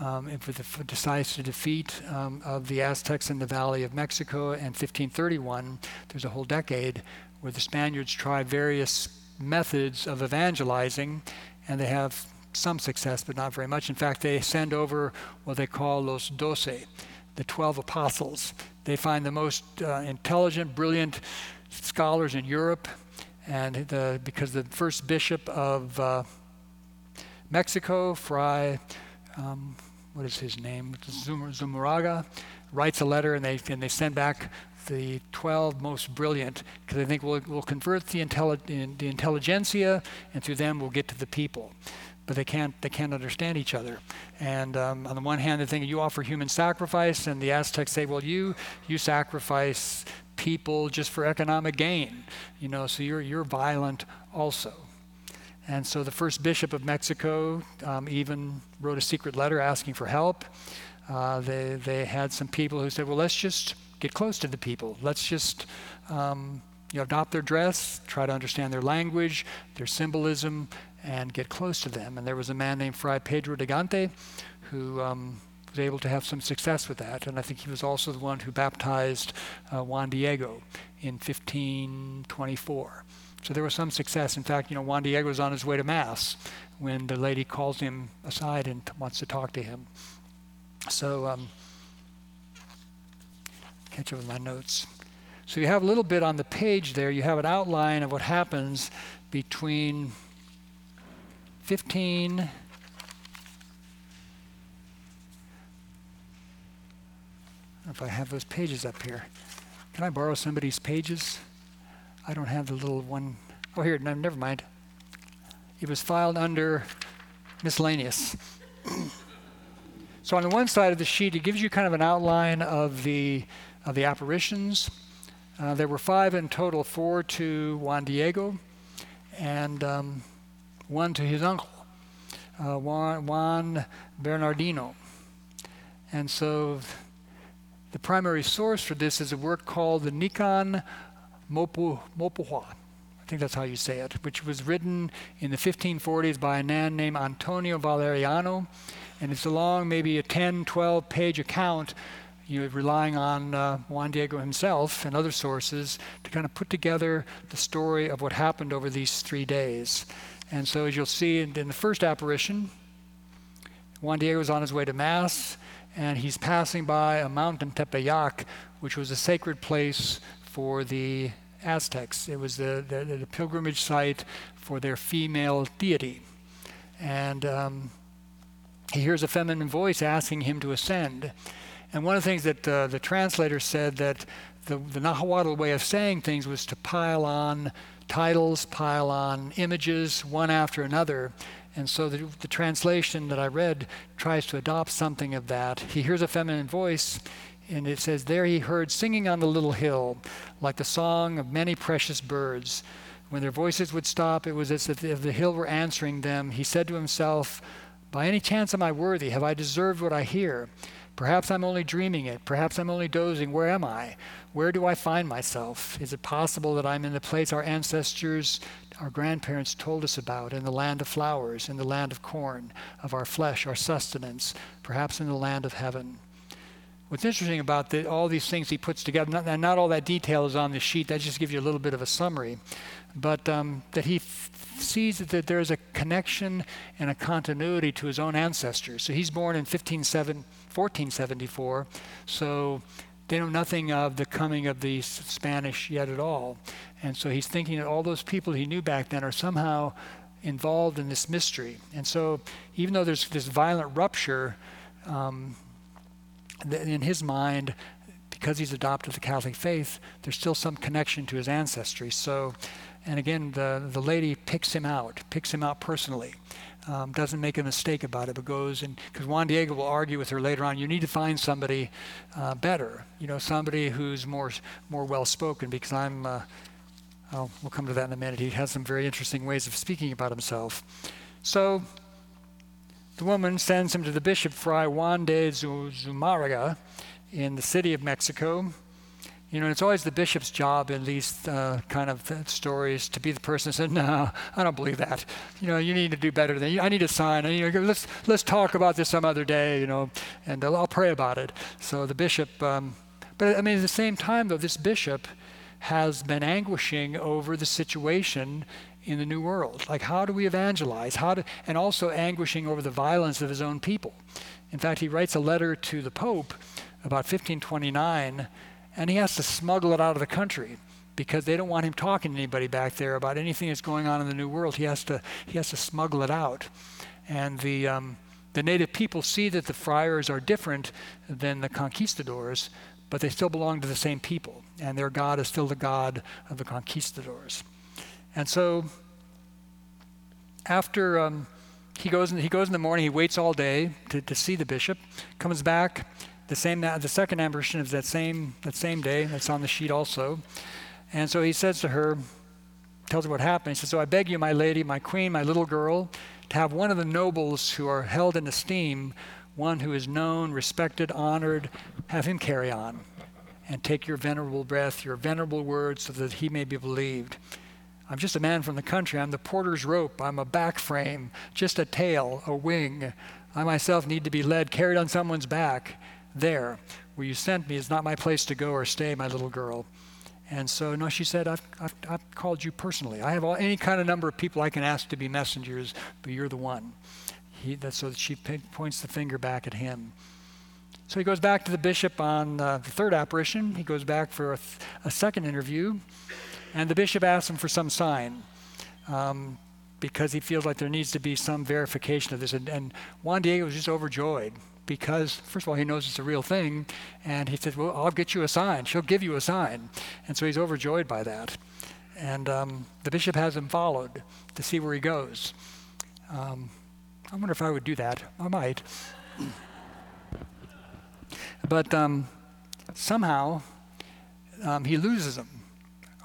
um, with the decisive defeat um, of the Aztecs in the Valley of Mexico, and 1531, there's a whole decade where the Spaniards try various methods of evangelizing, and they have some success, but not very much. In fact, they send over what they call los doce, the 12 apostles. They find the most uh, intelligent, brilliant scholars in Europe and the, because the first bishop of uh, Mexico, Fray, um, what is his name? Zumarraga, writes a letter and they, and they send back the 12 most brilliant because they think we'll, we'll convert the, intelli- the intelligentsia and through them we'll get to the people. but they can't they can't understand each other. And um, on the one hand, they're thinking you offer human sacrifice, and the Aztecs say, well, you you sacrifice people just for economic gain, you know, so you're you're violent also. And so the first bishop of Mexico um, even wrote a secret letter asking for help. Uh, they they had some people who said, well, let's just get close to the people. Let's just um, you know, adopt their dress, try to understand their language, their symbolism, and get close to them. And there was a man named Fray Pedro de Gante who um, was able to have some success with that. And I think he was also the one who baptized uh, Juan Diego in 1524. So there was some success. In fact, you know, Juan Diego was on his way to Mass when the lady calls him aside and wants to talk to him. So, um, catch up with my notes. So you have a little bit on the page there. You have an outline of what happens between 15 if I have those pages up here. Can I borrow somebody's pages? I don't have the little one. Oh, here, no, never mind. It was filed under miscellaneous. so on the one side of the sheet, it gives you kind of an outline of the of the apparitions. Uh, there were five in total, four to Juan Diego, and um, one to his uncle, uh, Juan, Juan, Bernardino. And so the primary source for this is a work called the Nican Mopu, Mopohua. I think that's how you say it, which was written in the 1540s by a man named Antonio Valeriano. And it's a long, maybe a 10, 12 page account you know, relying on uh, Juan Diego himself and other sources to kind of put together the story of what happened over these three days. And so, as you'll see in, in the first apparition, Juan Diego is on his way to Mass, and he's passing by a mountain, Tepeyac, which was a sacred place for the Aztecs. It was the, the, the pilgrimage site for their female deity. And um, he hears a feminine voice asking him to ascend. And one of the things that uh, the translator said that the, the Nahuatl way of saying things was to pile on titles, pile on images, one after another. And so the, the, translation that I read tries to adopt something of that. He hears a feminine voice, and it says, There he heard singing on the little hill, like the song of many precious birds. When their voices would stop, it was as if the hill were answering them. He said to himself, By any chance am I worthy? Have I deserved what I hear? Perhaps I'm only dreaming it. Perhaps I'm only dozing. Where am I? Where do I find myself? Is it possible that I'm in the place our ancestors, our grandparents told us about, in the land of flowers, in the land of corn, of our flesh, our sustenance, perhaps in the land of heaven? What's interesting about the, all these things he puts together, not, not all that detail is on the sheet, that just gives you a little bit of a summary, but um, that he f- sees that there's a connection and a continuity to his own ancestors. So he's born in 1507. 1474. So they know nothing of the coming of the Spanish yet at all. And so he's thinking that all those people he knew back then are somehow involved in this mystery. And so even though there's this violent rupture um, in his mind, because he's adopted the Catholic faith, there's still some connection to his ancestry. So, and again, the, the lady picks him out, picks him out personally um, doesn't make a mistake about it, but goes and because Juan Diego will argue with her later on, you need to find somebody uh, better, you know, somebody who's more more well spoken. Because I'm, uh, we'll come to that in a minute. He has some very interesting ways of speaking about himself. So the woman sends him to the bishop Fray Juan de Zumárraga in the city of Mexico. You know, it's always the bishop's job in these uh, kind of stories to be the person that says, "No, I don't believe that. You know, you need to do better than you. I need a sign. Let's let's talk about this some other day. You know, and I'll pray about it." So the bishop, um, but I mean, at the same time, though, this bishop has been anguishing over the situation in the New World. Like, how do we evangelize? How do, and also anguishing over the violence of his own people. In fact, he writes a letter to the Pope about 1529 and he has to smuggle it out of the country because they don't want him talking to anybody back there about anything that's going on in the New World. He has to he has to smuggle it out, and the um, the native people see that the friars are different than the conquistadors, but they still belong to the same people, and their God is still the God of the conquistadors. And so, after um, he goes in, he goes in the morning. He waits all day to, to see the bishop. Comes back. The same the second apparition is that same that same day. That's on the sheet also. And so he says to her, tells her what happened. He says, "So I beg you, my lady, my queen, my little girl, to have one of the nobles who are held in esteem, one who is known, respected, honored, have him carry on, and take your venerable breath, your venerable words, so that he may be believed." I'm just a man from the country. I'm the porter's rope. I'm a back frame, just a tail, a wing. I myself need to be led, carried on someone's back. There, where you sent me, is not my place to go or stay, my little girl. And so, no, she said, I've, I've, I've called you personally. I have all, any kind of number of people I can ask to be messengers, but you're the one. He, so she points the finger back at him. So he goes back to the bishop on uh, the third apparition. He goes back for a, th- a second interview. And the bishop asks him for some sign um, because he feels like there needs to be some verification of this. And, and Juan Diego was just overjoyed because, first of all, he knows it's a real thing. And he said, Well, I'll get you a sign. She'll give you a sign. And so he's overjoyed by that. And um, the bishop has him followed to see where he goes. Um, I wonder if I would do that. I might. but um, somehow um, he loses him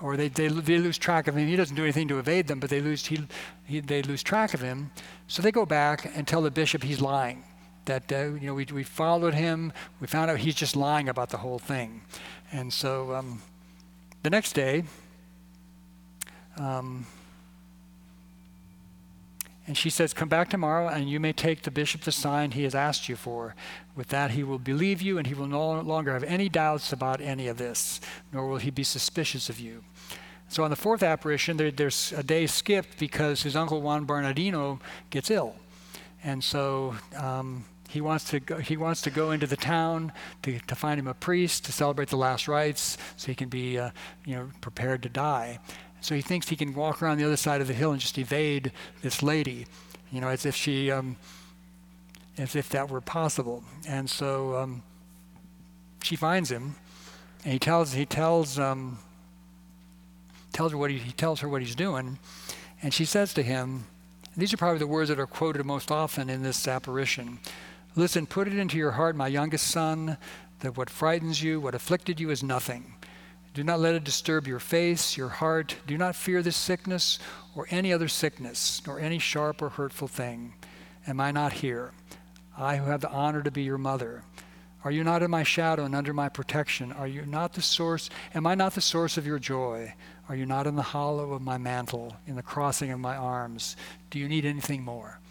or they, they, they lose track of him. He doesn't do anything to evade them, but they lose, he, he, they lose track of him. So they go back and tell the bishop he's lying. That uh, you know we, we followed him. We found out he's just lying about the whole thing. And so um, the next day, um, and she says, Come back tomorrow, and you may take the bishop the sign he has asked you for. With that, he will believe you, and he will no longer have any doubts about any of this, nor will he be suspicious of you. So on the fourth apparition, there, there's a day skipped because his uncle Juan Bernardino gets ill, and so um, he wants to go, he wants to go into the town to, to find him a priest to celebrate the last rites, so he can be uh, you know prepared to die. So he thinks he can walk around the other side of the hill and just evade this lady, you know, as if she, um, as if that were possible. And so um, she finds him, and he tells he tells um, tells her what he, he tells her what he's doing, and she says to him, these are probably the words that are quoted most often in this apparition. Listen, put it into your heart, my youngest son, that what frightens you, what afflicted you, is nothing. Do not let it disturb your face, your heart. Do not fear this sickness or any other sickness, nor any sharp or hurtful thing. Am I not here? I who have the honor to be your mother. Are you not in my shadow and under my protection? Are you not the source? Am I not the source of your joy? Are you not in the hollow of my mantle, in the crossing of my arms? Do you need anything more?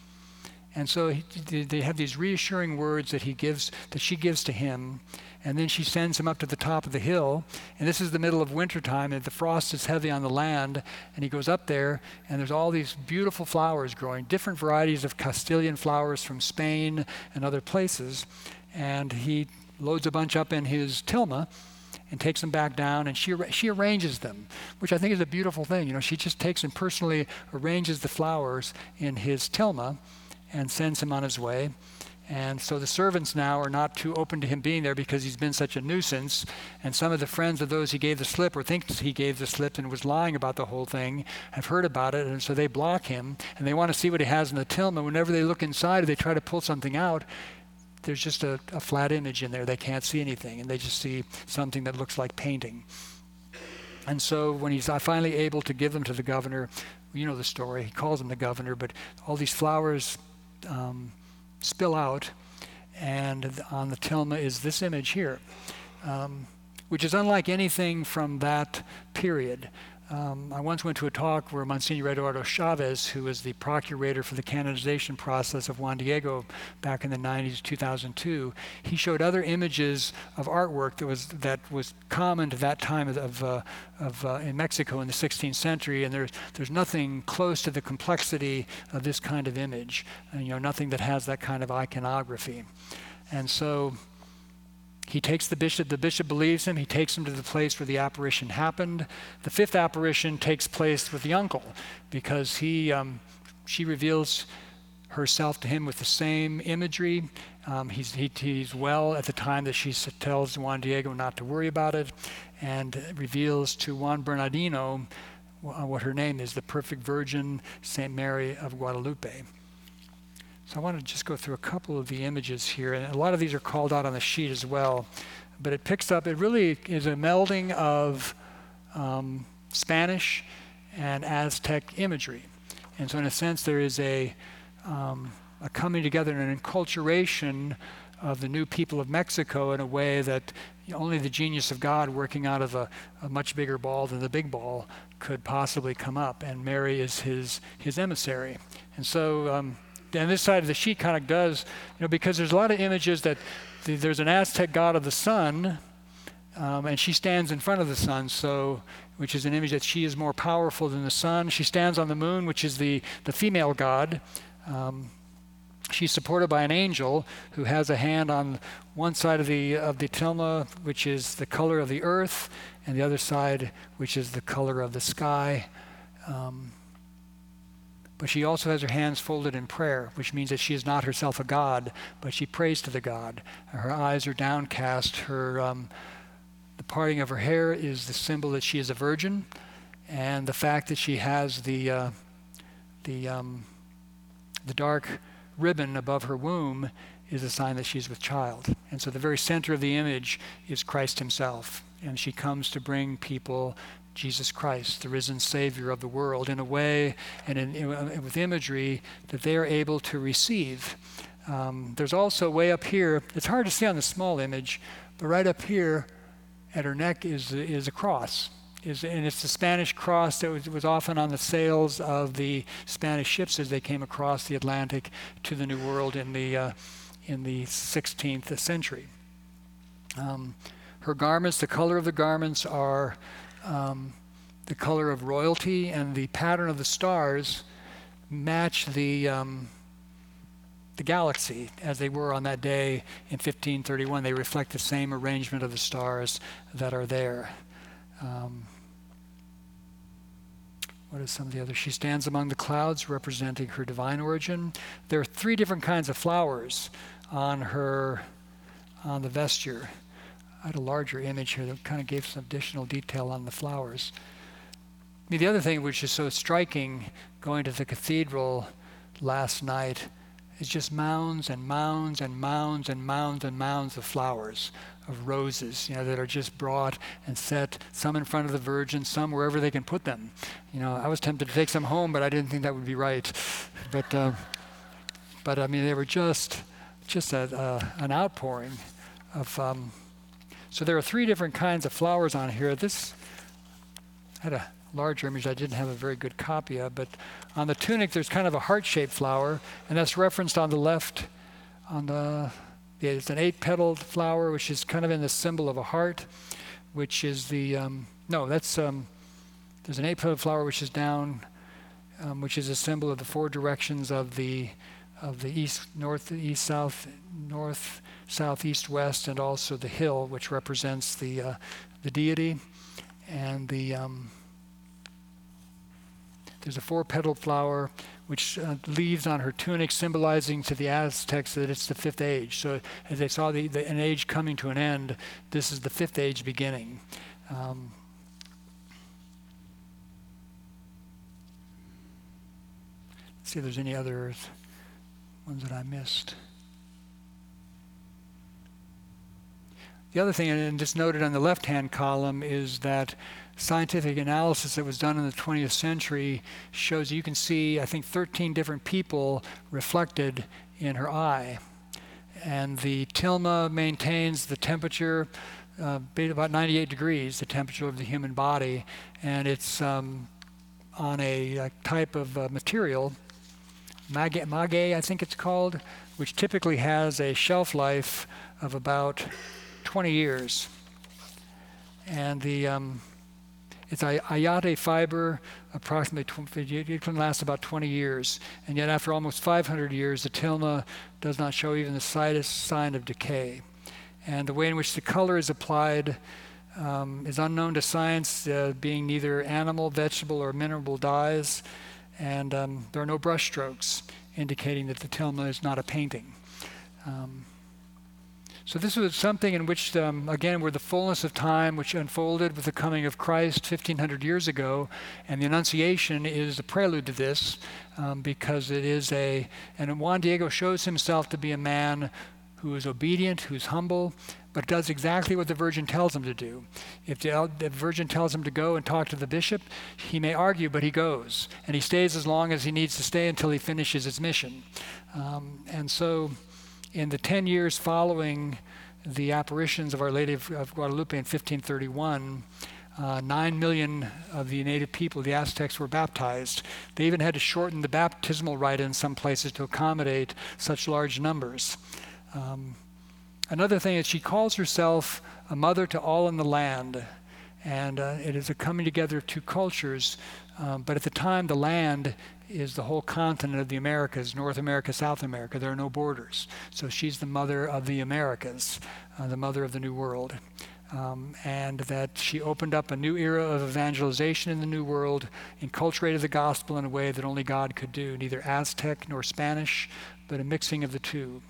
And so he, they have these reassuring words that he gives, that she gives to him, and then she sends him up to the top of the hill. And this is the middle of wintertime, and the frost is heavy on the land. And he goes up there, and there's all these beautiful flowers growing, different varieties of Castilian flowers from Spain and other places. And he loads a bunch up in his tilma and takes them back down and she, she arranges them which i think is a beautiful thing you know she just takes and personally arranges the flowers in his tilma and sends him on his way and so the servants now are not too open to him being there because he's been such a nuisance. And some of the friends of those he gave the slip or thinks he gave the slip and was lying about the whole thing have heard about it. And so they block him and they want to see what he has in the tilm. And whenever they look inside or they try to pull something out, there's just a, a flat image in there. They can't see anything and they just see something that looks like painting. And so when he's uh, finally able to give them to the governor, you know the story. He calls him the governor, but all these flowers. Um, spill out. And on the tilma is this image here, um, which is unlike anything from that period. Um, I once went to a talk where Monsignor Eduardo Chavez, who was the procurator for the canonization process of Juan Diego back in the 90s, 2002, he showed other images of artwork that was that was common to that time of, of, uh, of uh, in Mexico in the 16th century, and there's there's nothing close to the complexity of this kind of image, and, you know, nothing that has that kind of iconography, and so he takes the bishop, the bishop believes him, he takes him to the place where the apparition happened. The fifth apparition takes place with the uncle because he, um, she reveals herself to him with the same imagery. Um, he's, he, he's well at the time that she tells Juan Diego not to worry about it and reveals to Juan Bernardino what her name is, the perfect virgin, St. Mary of Guadalupe. So I want to just go through a couple of the images here, and a lot of these are called out on the sheet as well. But it picks up, it really is a melding of um, Spanish and Aztec imagery. And so, in a sense, there is a, um, a coming together and an enculturation of the new people of Mexico in a way that only the genius of God working out of a, a, much bigger ball than the big ball could possibly come up. And Mary is his, his emissary. And so, um, and this side of the sheet kind of does, you know, because there's a lot of images that the, there's an Aztec god of the sun, um, and she stands in front of the sun, so which is an image that she is more powerful than the sun. She stands on the moon, which is the, the female god. Um, she's supported by an angel who has a hand on one side of the of the tilma, which is the color of the earth, and the other side, which is the color of the sky. Um, but she also has her hands folded in prayer, which means that she is not herself a god, but she prays to the God. Her eyes are downcast. Her um, the parting of her hair is the symbol that she is a virgin, and the fact that she has the uh, the um, the dark ribbon above her womb is a sign that she's with child. And so the very center of the image is Christ Himself, and she comes to bring people Jesus Christ, the risen Savior of the world, in a way and in, in, with imagery that they are able to receive. Um, there's also way up here, it's hard to see on the small image, but right up here at her neck is, is a cross. Is, and it's the Spanish cross that was, was often on the sails of the Spanish ships as they came across the Atlantic to the New World in the, uh, in the 16th century. Um, her garments, the color of the garments are um, the color of royalty and the pattern of the stars match the um, the galaxy as they were on that day in 1531. They reflect the same arrangement of the stars that are there. Um, what is some of the other? She stands among the clouds, representing her divine origin. There are three different kinds of flowers on her on the vesture. I had a larger image here that kind of gave some additional detail on the flowers. I mean, the other thing which is so striking going to the cathedral last night is just mounds and mounds and mounds and mounds and mounds of flowers, of roses, you know, that are just brought and set, some in front of the Virgin, some wherever they can put them. You know, I was tempted to take some home, but I didn't think that would be right. But, uh, but I mean, they were just, just a, uh, an outpouring of. Um, so there are three different kinds of flowers on here. This had a larger image I didn't have a very good copy of, but on the tunic there's kind of a heart-shaped flower, and that's referenced on the left. On the yeah, it's an eight-petaled flower, which is kind of in the symbol of a heart, which is the um, no, that's um, there's an eight-petaled flower which is down, um, which is a symbol of the four directions of the of the east, north, east, south, north, south, east, west, and also the hill, which represents the uh, the deity, and the um, there's a four-petaled flower which uh, leaves on her tunic, symbolizing to the Aztecs that it's the fifth age. So as they saw the, the, an age coming to an end, this is the fifth age beginning. Um, see if there's any other ones that I missed. The other thing, and just noted on the left-hand column, is that scientific analysis that was done in the 20th century shows you can see, I think, 13 different people reflected in her eye. And the tilma maintains the temperature uh, about 98 degrees, the temperature of the human body, and it's um, on a, a, type of uh, material, maguey, maguey, I think it's called, which typically has a shelf life of about 20 years. And the um, it's ayate fiber, approximately, it can last about 20 years. And yet, after almost 500 years, the tilma does not show even the slightest sign of decay. And the way in which the color is applied um, is unknown to science, uh, being neither animal, vegetable, or mineral dyes. And um, there are no brush strokes indicating that the tilma is not a painting. Um, So this was something in which, um, again, were the fullness of time which unfolded with the coming of Christ 1,500 years ago, and the Annunciation is the prelude to this, um, because it is a, and Juan Diego shows himself to be a man who is obedient, who's humble, but does exactly what the Virgin tells him to do. If the, the, Virgin tells him to go and talk to the bishop, he may argue, but he goes. And he stays as long as he needs to stay until he finishes his mission. Um, and so, in the 10 years following the apparitions of Our Lady of Guadalupe in 1531, uh, nine million of the native people, the Aztecs, were baptized. They even had to shorten the baptismal rite in some places to accommodate such large numbers. Um, another thing is she calls herself a mother to all in the land. And uh, it is a coming together of two cultures. Um, but at the time, the land is the whole continent of the Americas, North America, South America. There are no borders. So she's the mother of the Americas, uh, the mother of the New World. Um, and that she opened up a new era of evangelization in the New World, enculturated the gospel in a way that only God could do, neither Aztec nor Spanish, but a mixing of the two.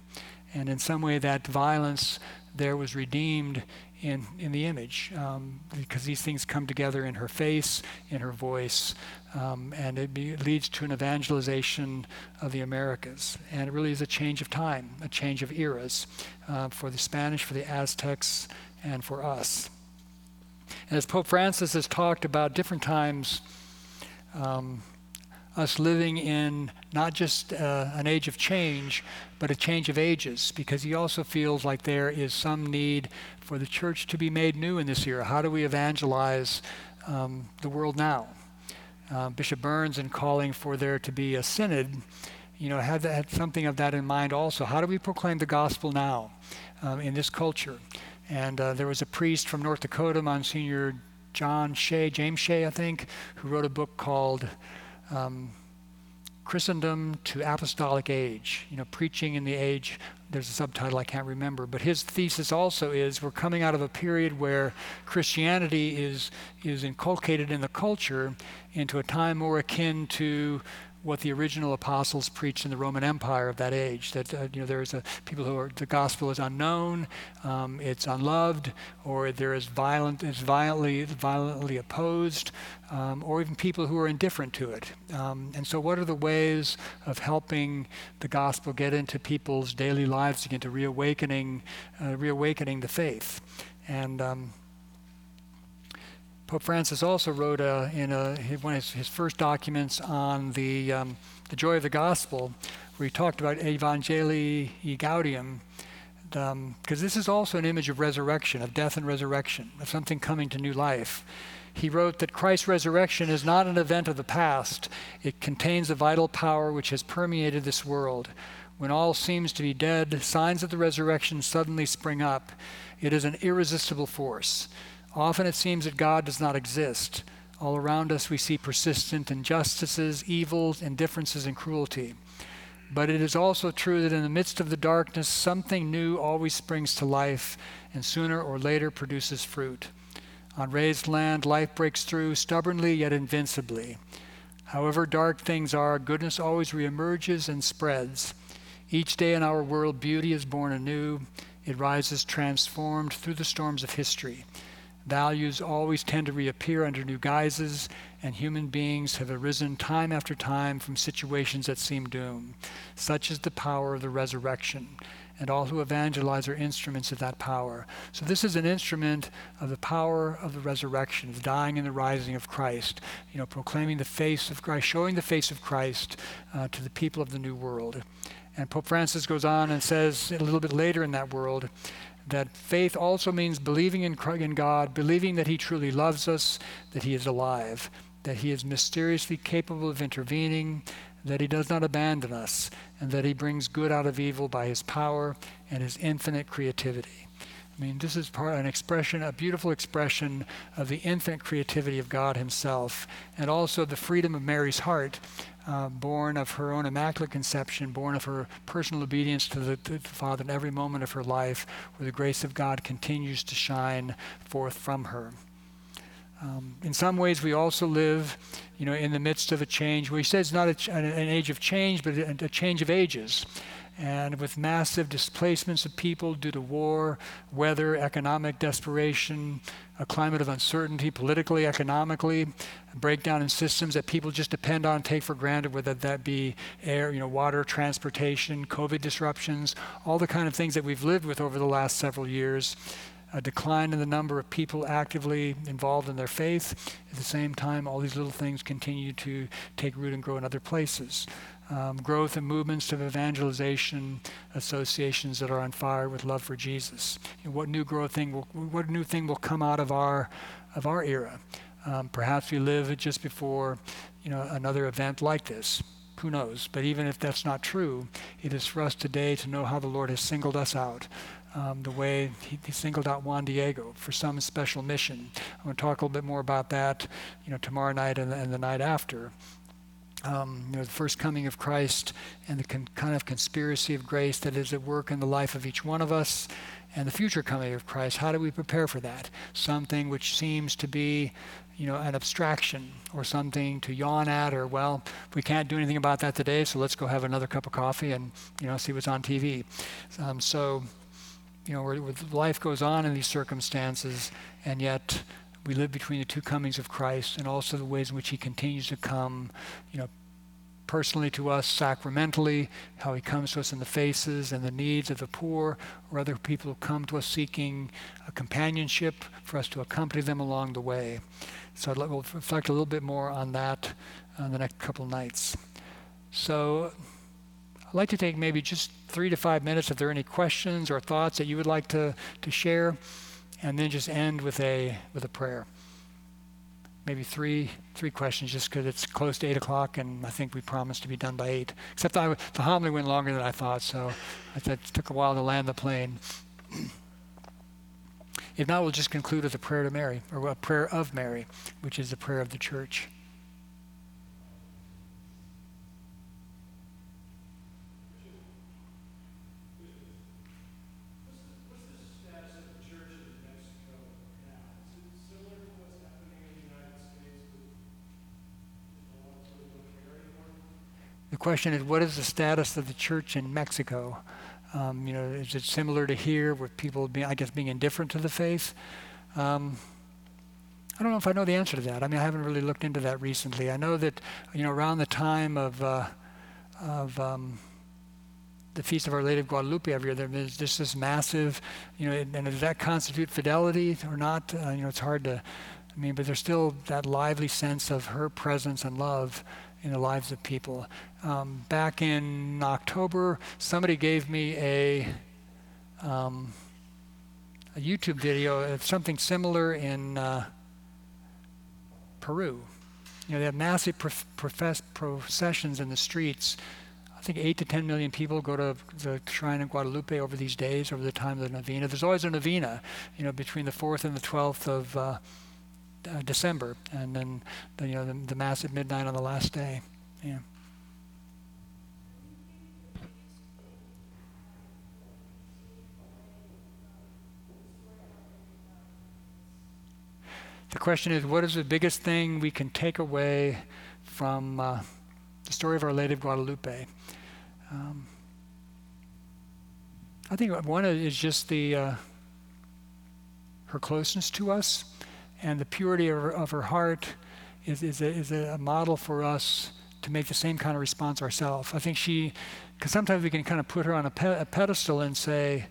And in some way, that violence there was redeemed in, in the image um, because these things come together in her face, in her voice, um, and it be, leads to an evangelization of the Americas. And it really is a change of time, a change of eras uh, for the Spanish, for the Aztecs, and for us. And as Pope Francis has talked about different times, um, us living in not just uh, an age of change, but a change of ages, because he also feels like there is some need for the church to be made new in this era. How do we evangelize um, the world now? Uh, Bishop Burns, in calling for there to be a synod, you know, had, had something of that in mind also. How do we proclaim the gospel now um, in this culture? And uh, there was a priest from North Dakota, Monsignor John Shea, James Shea, I think, who wrote a book called um, Christendom to Apostolic Age, you know, preaching in the age. There's a subtitle I can't remember, but his thesis also is we're coming out of a period where Christianity is is inculcated in the culture into a time more akin to what the original apostles preached in the Roman Empire of that age. That uh, you know there's a people who are the gospel is unknown, um, it's unloved, or there is violent, it's violently violently opposed, um, or even people who are indifferent to it. Um, and so, what are the ways of helping the gospel get into people's daily lives again, to reawakening, uh, reawakening the faith? And um, Pope Francis also wrote uh, in a, one of his, his, first documents on the, um, the joy of the gospel, where he talked about Evangelii Gaudium, because um, this is also an image of resurrection, of death and resurrection, of something coming to new life. He wrote that Christ's resurrection is not an event of the past, it contains a vital power which has permeated this world. When all seems to be dead, signs of the resurrection suddenly spring up. It is an irresistible force. Often it seems that God does not exist. All around us we see persistent injustices, evils, indifferences, and cruelty. But it is also true that in the midst of the darkness, something new always springs to life and sooner or later produces fruit. On razed land, life breaks through stubbornly yet invincibly. However dark things are, goodness always reemerges and spreads. Each day in our world, beauty is born anew. It rises transformed through the storms of history. Values always tend to reappear under new guises, and human beings have arisen time after time from situations that seem doomed. Such is the power of the resurrection, and all who evangelize are instruments of that power. So, this is an instrument of the power of the resurrection, the dying and the rising of Christ, you know, proclaiming the face of Christ, showing the face of Christ uh, to the people of the new world. And Pope Francis goes on and says a little bit later in that world that faith also means believing in, God, believing that He truly loves us, that He is alive, that He is mysteriously capable of intervening, that He does not abandon us, and that He brings good out of evil by His power and His infinite creativity. I mean, this is part an expression, a beautiful expression of the infinite creativity of God Himself, and also the freedom of Mary's heart uh, born of her own immaculate conception, born of her personal obedience to the, to the, Father in every moment of her life, where the grace of God continues to shine forth from her. Um, in some ways, we also live, you know, in the midst of a change. Well, he says not a, an age of change, but a change of ages. and with massive displacements of people due to war, weather, economic desperation, a climate of uncertainty politically, economically, breakdown in systems that people just depend on, take for granted, whether that be air, you know, water, transportation, COVID disruptions, all the kind of things that we've lived with over the last several years. A decline in the number of people actively involved in their faith. At the same time, all these little things continue to take root and grow in other places um, growth and movements of evangelization associations that are on fire with love for Jesus. What new growth thing will, what new thing will come out of our of our era? Um, perhaps we live just before you know another event like this. Who knows? But even if that's not true, it is for us today to know how the Lord has singled us out. Um, the way he, he, singled out Juan Diego for some special mission. I'm going to talk a little bit more about that, you know, tomorrow night and, and the night after um, you know, the first coming of Christ and the con- kind of conspiracy of grace that is at work in the life of each one of us, and the future coming of Christ. How do we prepare for that? Something which seems to be, you know, an abstraction or something to yawn at, or well, we can't do anything about that today, so let's go have another cup of coffee and you know see what's on TV. Um, so, you know, life goes on in these circumstances, and yet we live between the two comings of Christ and also the ways in which he continues to come, you know, personally to us sacramentally, how he comes to us in the faces and the needs of the poor or other people who come to us seeking a companionship for us to accompany them along the way. So I'd like to reflect a little bit more on that in the next couple nights. So I'd like to take maybe just three to five minutes if there are any questions or thoughts that you would like to, to share and then just end with a with a prayer. Maybe three three questions, just because it's close to eight o'clock, and I think we promised to be done by eight. Except I, the homily went longer than I thought, so it took a while to land the plane. if not, we'll just conclude with a prayer to Mary, or a prayer of Mary, which is the prayer of the church. The question is, what is the status of the church in Mexico? Um, you know, is it similar to here, with people, being, I guess, being indifferent to the faith? Um, I don't know if I know the answer to that. I mean, I haven't really looked into that recently. I know that, you know, around the time of uh, of um, the Feast of Our Lady of Guadalupe every year, there's just this massive, you know, and does that constitute fidelity or not? Uh, you know, it's hard to, I mean, but there's still that lively sense of her presence and love in the lives of people. Um, back in October, somebody gave me a, um, a YouTube video of something similar in uh, Peru. You know, they have massive prof- processions in the streets. I think eight to ten million people go to the shrine in Guadalupe over these days, over the time of the novena. There's always a novena, you know, between the fourth and the twelfth of. Uh, uh, December, and then the, you know the, the midnight on the last day. Yeah. The question is, what is the biggest thing we can take away from uh, the story of Our Lady of Guadalupe? Um, I think one is just the uh, her closeness to us and the purity of her, of her heart is, is, a, is a model for us to make the same kind of response ourselves. I think she, because sometimes we can kind of put her on a, pe- a, pedestal and say,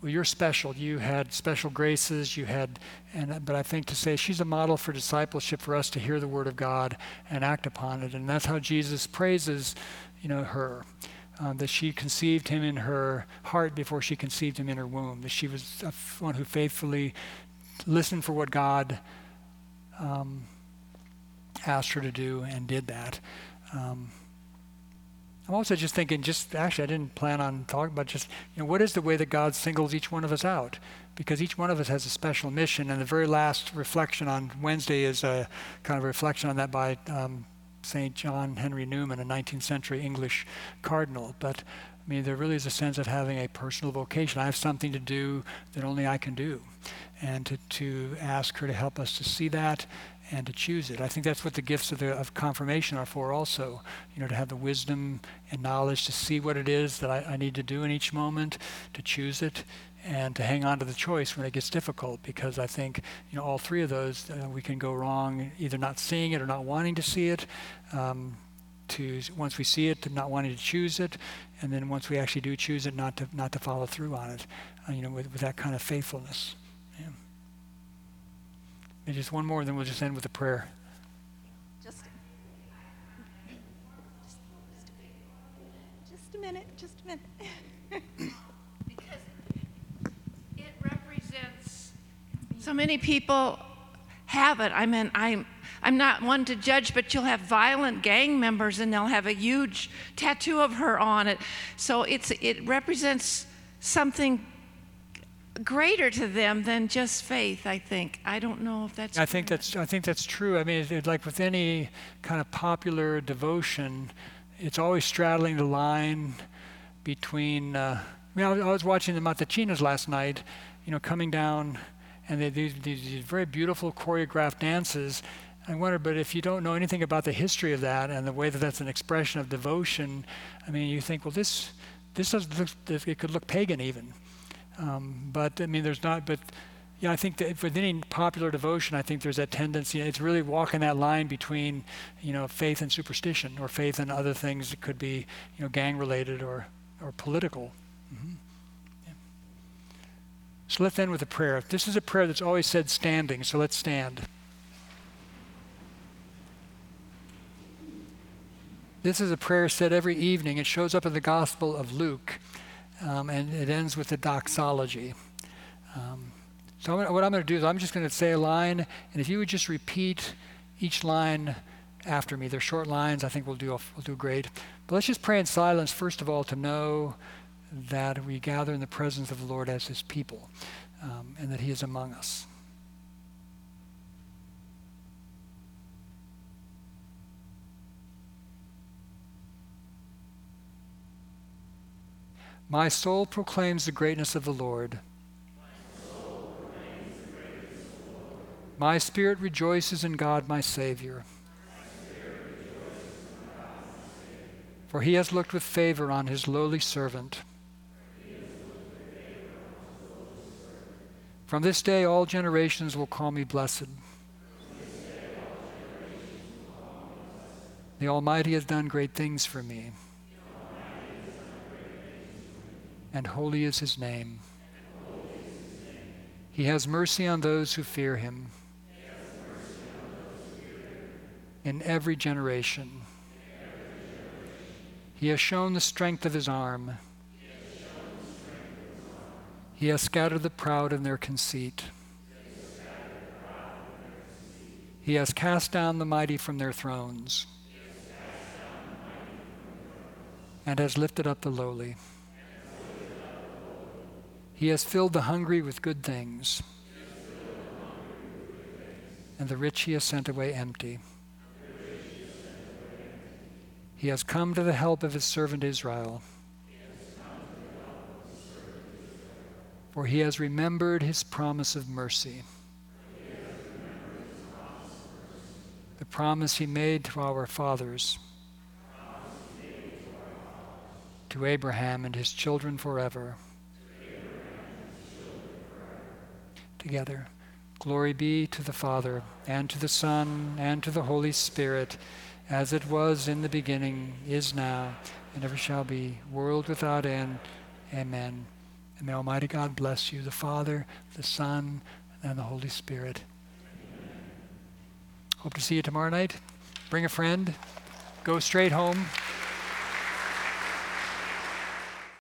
well, you're special. You had special graces. You had, and but I think to say she's a model for discipleship for us to hear the word of God and act upon it, and that's how Jesus praises, you know, her. Um, that she conceived him in her heart before she conceived him in her womb. That she was one who faithfully listened for what God um, asked her to do and did that. Um, I'm also just thinking, just actually, I didn't plan on talking about just, you know, what is the way that God singles each one of us out? Because each one of us has a special mission, and the very last reflection on Wednesday is a kind of reflection on that by um, St. John Henry Newman, a 19th century English cardinal. But I mean, there really is a sense of having a personal vocation. I have something to do that only I can do. And to, to ask her to help us to see that and to choose it. I think that's what the gifts of, the, of confirmation are for also, you know, to have the wisdom and knowledge to see what it is that I, I need to do in each moment, to choose it, and to hang on to the choice when it gets difficult because I think you know all three of those uh, we can go wrong either not seeing it or not wanting to see it um, to once we see it to not wanting to choose it and then once we actually do choose it not to not to follow through on it uh, you know with, with that kind of faithfulness yeah. and just one more then we'll just end with a prayer Just, just a minute, just a minute. because it represents so many people have it. I mean, I'm I'm not one to judge, but you'll have violent gang members and they'll have a huge tattoo of her on it. So it's it represents something greater to them than just faith, I think. I don't know if that's I think that's I think that's true. I mean, it, it, like with any kind of popular devotion, it's always straddling the line between. Uh, I mean, I was, I was watching the Matachinas last night, you know, coming down, and they do these, these very beautiful choreographed dances. I wonder, but if you don't know anything about the history of that and the way that that's an expression of devotion, I mean, you think, well, this this does look, it could look pagan even. Um, but I mean, there's not. But yeah, I think that with any popular devotion, I think there's that tendency. It's really walking that line between, you know, faith and superstition, or faith and other things that could be, you know, gang related or or political. Mm-hmm. So let's end with a prayer. This is a prayer that's always said standing. So let's stand. This is a prayer said every evening. It shows up in the Gospel of Luke um, and it ends with the doxology. Um, so I'm, what I'm going to do is I'm just going to say a line, and if you would just repeat each line after me, they're short lines. I think we'll do we'll do great. But let's just pray in silence first of all to know that we gather in the presence of the Lord as His people, um, and that He is among us. My soul proclaims the greatness of the Lord. My spirit rejoices in God my Savior. For he has looked with favor on his lowly servant. From this day all generations will call me blessed. The Almighty has done great things for me and holy is his name. He has mercy on those who fear him. In every generation. He has shown the strength of his arm. He has scattered the proud in their conceit. He has cast down the mighty from their thrones and has lifted up the lowly. He has filled the hungry with good things, and the rich he has sent away empty. He has come to the help of his servant Israel. For he has remembered his promise of mercy. The promise he made to our fathers, to Abraham and his children forever. Together. Glory be to the Father, and to the Son, and to the Holy Spirit, as it was in the beginning, is now, and ever shall be, world without end. Amen. And may Almighty God bless you, the Father, the Son, and the Holy Spirit. Hope to see you tomorrow night. Bring a friend. Go straight home.